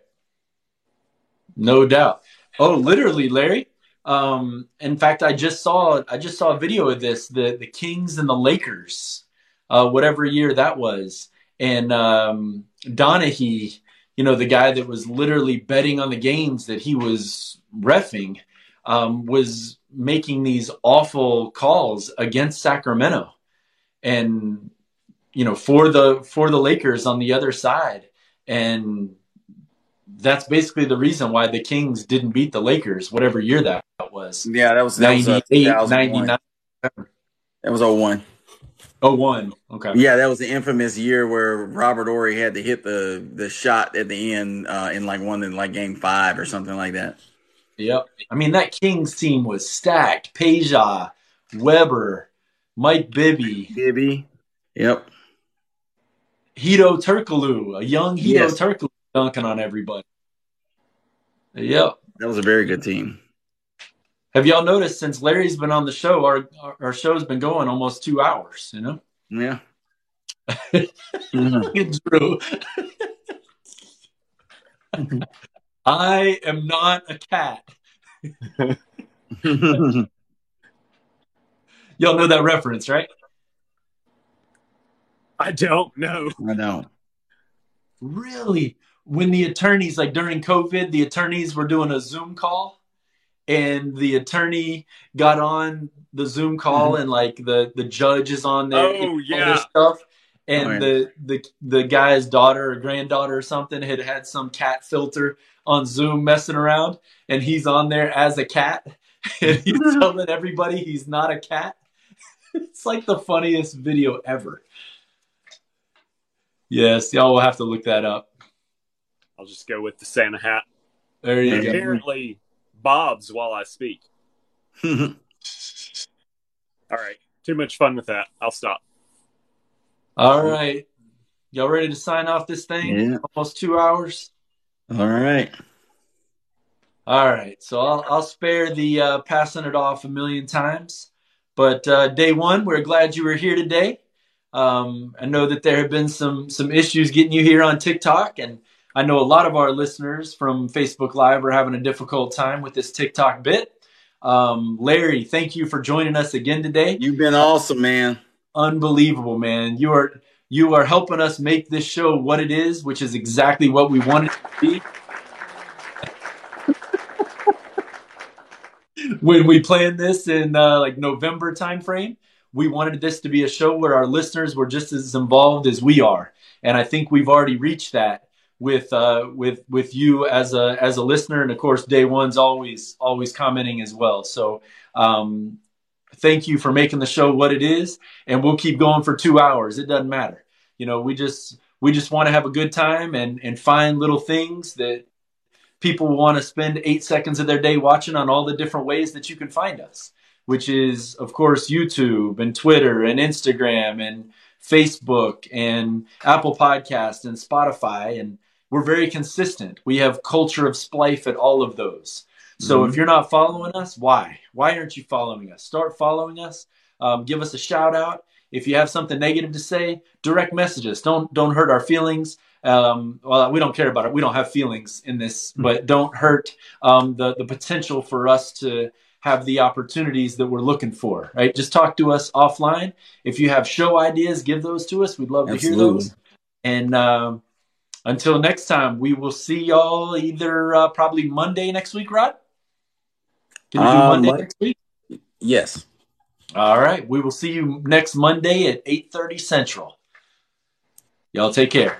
No doubt. Oh, literally, Larry. Um, in fact, I just saw I just saw a video of this the the Kings and the Lakers, uh, whatever year that was, and um, Donaghy, you know, the guy that was literally betting on the games that he was refing, um, was making these awful calls against Sacramento, and you know, for the for the Lakers on the other side, and that's basically the reason why the Kings didn't beat the Lakers, whatever year that was. Yeah, that was that was, uh, 98, 2001. 99, That was 01. oh, one. Okay. Yeah, that was the infamous year where Robert Horry had to hit the the shot at the end uh, in like one in like game five or something like that. Yep. I mean, that Kings team was stacked. Peja, Weber, Mike Bibby, Gibby. Yep. Hedo Turkoglu, a young Hedo Yes. Turkoglu dunking on everybody. Yep. That was a very good team. Have y'all noticed since Larry's been on the show, our our, our show's been going almost two hours, you know? Yeah. Mm-hmm. Drew. I am not a cat. Y'all know that reference, right? I don't know. I know. Really? When the attorneys, like during COVID, the attorneys were doing a Zoom call and the attorney got on the Zoom call mm-hmm. and like the, the judge is on there. Oh, yeah. this stuff. And Oh, the, the the guy's daughter or granddaughter or something had had some cat filter on Zoom messing around, and he's on there as a cat, and he's telling everybody he's not a cat. It's like the funniest video ever. Yes, y'all will have to look that up. I'll just go with the Santa hat. There you Yeah. go. Apparently, bobs while I speak. All right. Too much fun with that. I'll stop. All right, y'all ready to sign off this thing? Yeah. Almost two hours. All right. All right, so I'll, I'll spare the uh, passing it off a million times. But uh, day one, we're glad you were here today. Um, I know that there have been some some issues getting you here on TikTok, and I know a lot of our listeners from Facebook Live are having a difficult time with this TikTok bit. Um, Larry, thank you for joining us again today. You've been awesome, man. Unbelievable, man! You are you are helping us make this show what it is, which is exactly what we want it to be. when we planned this in uh, like November timeframe, we wanted this to be a show where our listeners were just as involved as we are, and I think we've already reached that with uh, with with you as a as a listener, and of course, day one's always always commenting as well. So. Um, thank you for making the show what it is and we'll keep going for two hours it doesn't matter you know we just we just want to have a good time and and find little things that people want to spend eight seconds of their day watching on all the different ways that you can find us which is of course youtube and twitter and instagram and facebook and apple podcast and spotify and we're very consistent. We have culture of splife at all of those. So Mhm. if you're not following us, why? Why aren't you following us? Start following us. Um, give us a shout out. If you have something negative to say, direct messages. Don't don't hurt our feelings. Um, well, we don't care about it. We don't have feelings in this, but don't hurt um, the the potential for us to have the opportunities that we're looking for. Right? Just talk to us offline. If you have show ideas, give those to us. We'd love to hear Absolutely. those. And um, until next time, we will see y'all either uh, probably Monday next week, Rod. Can we do Uh, Monday Mon- next week? Yes. All right. We will see you next Monday at 8:30 Central. Y'all take care.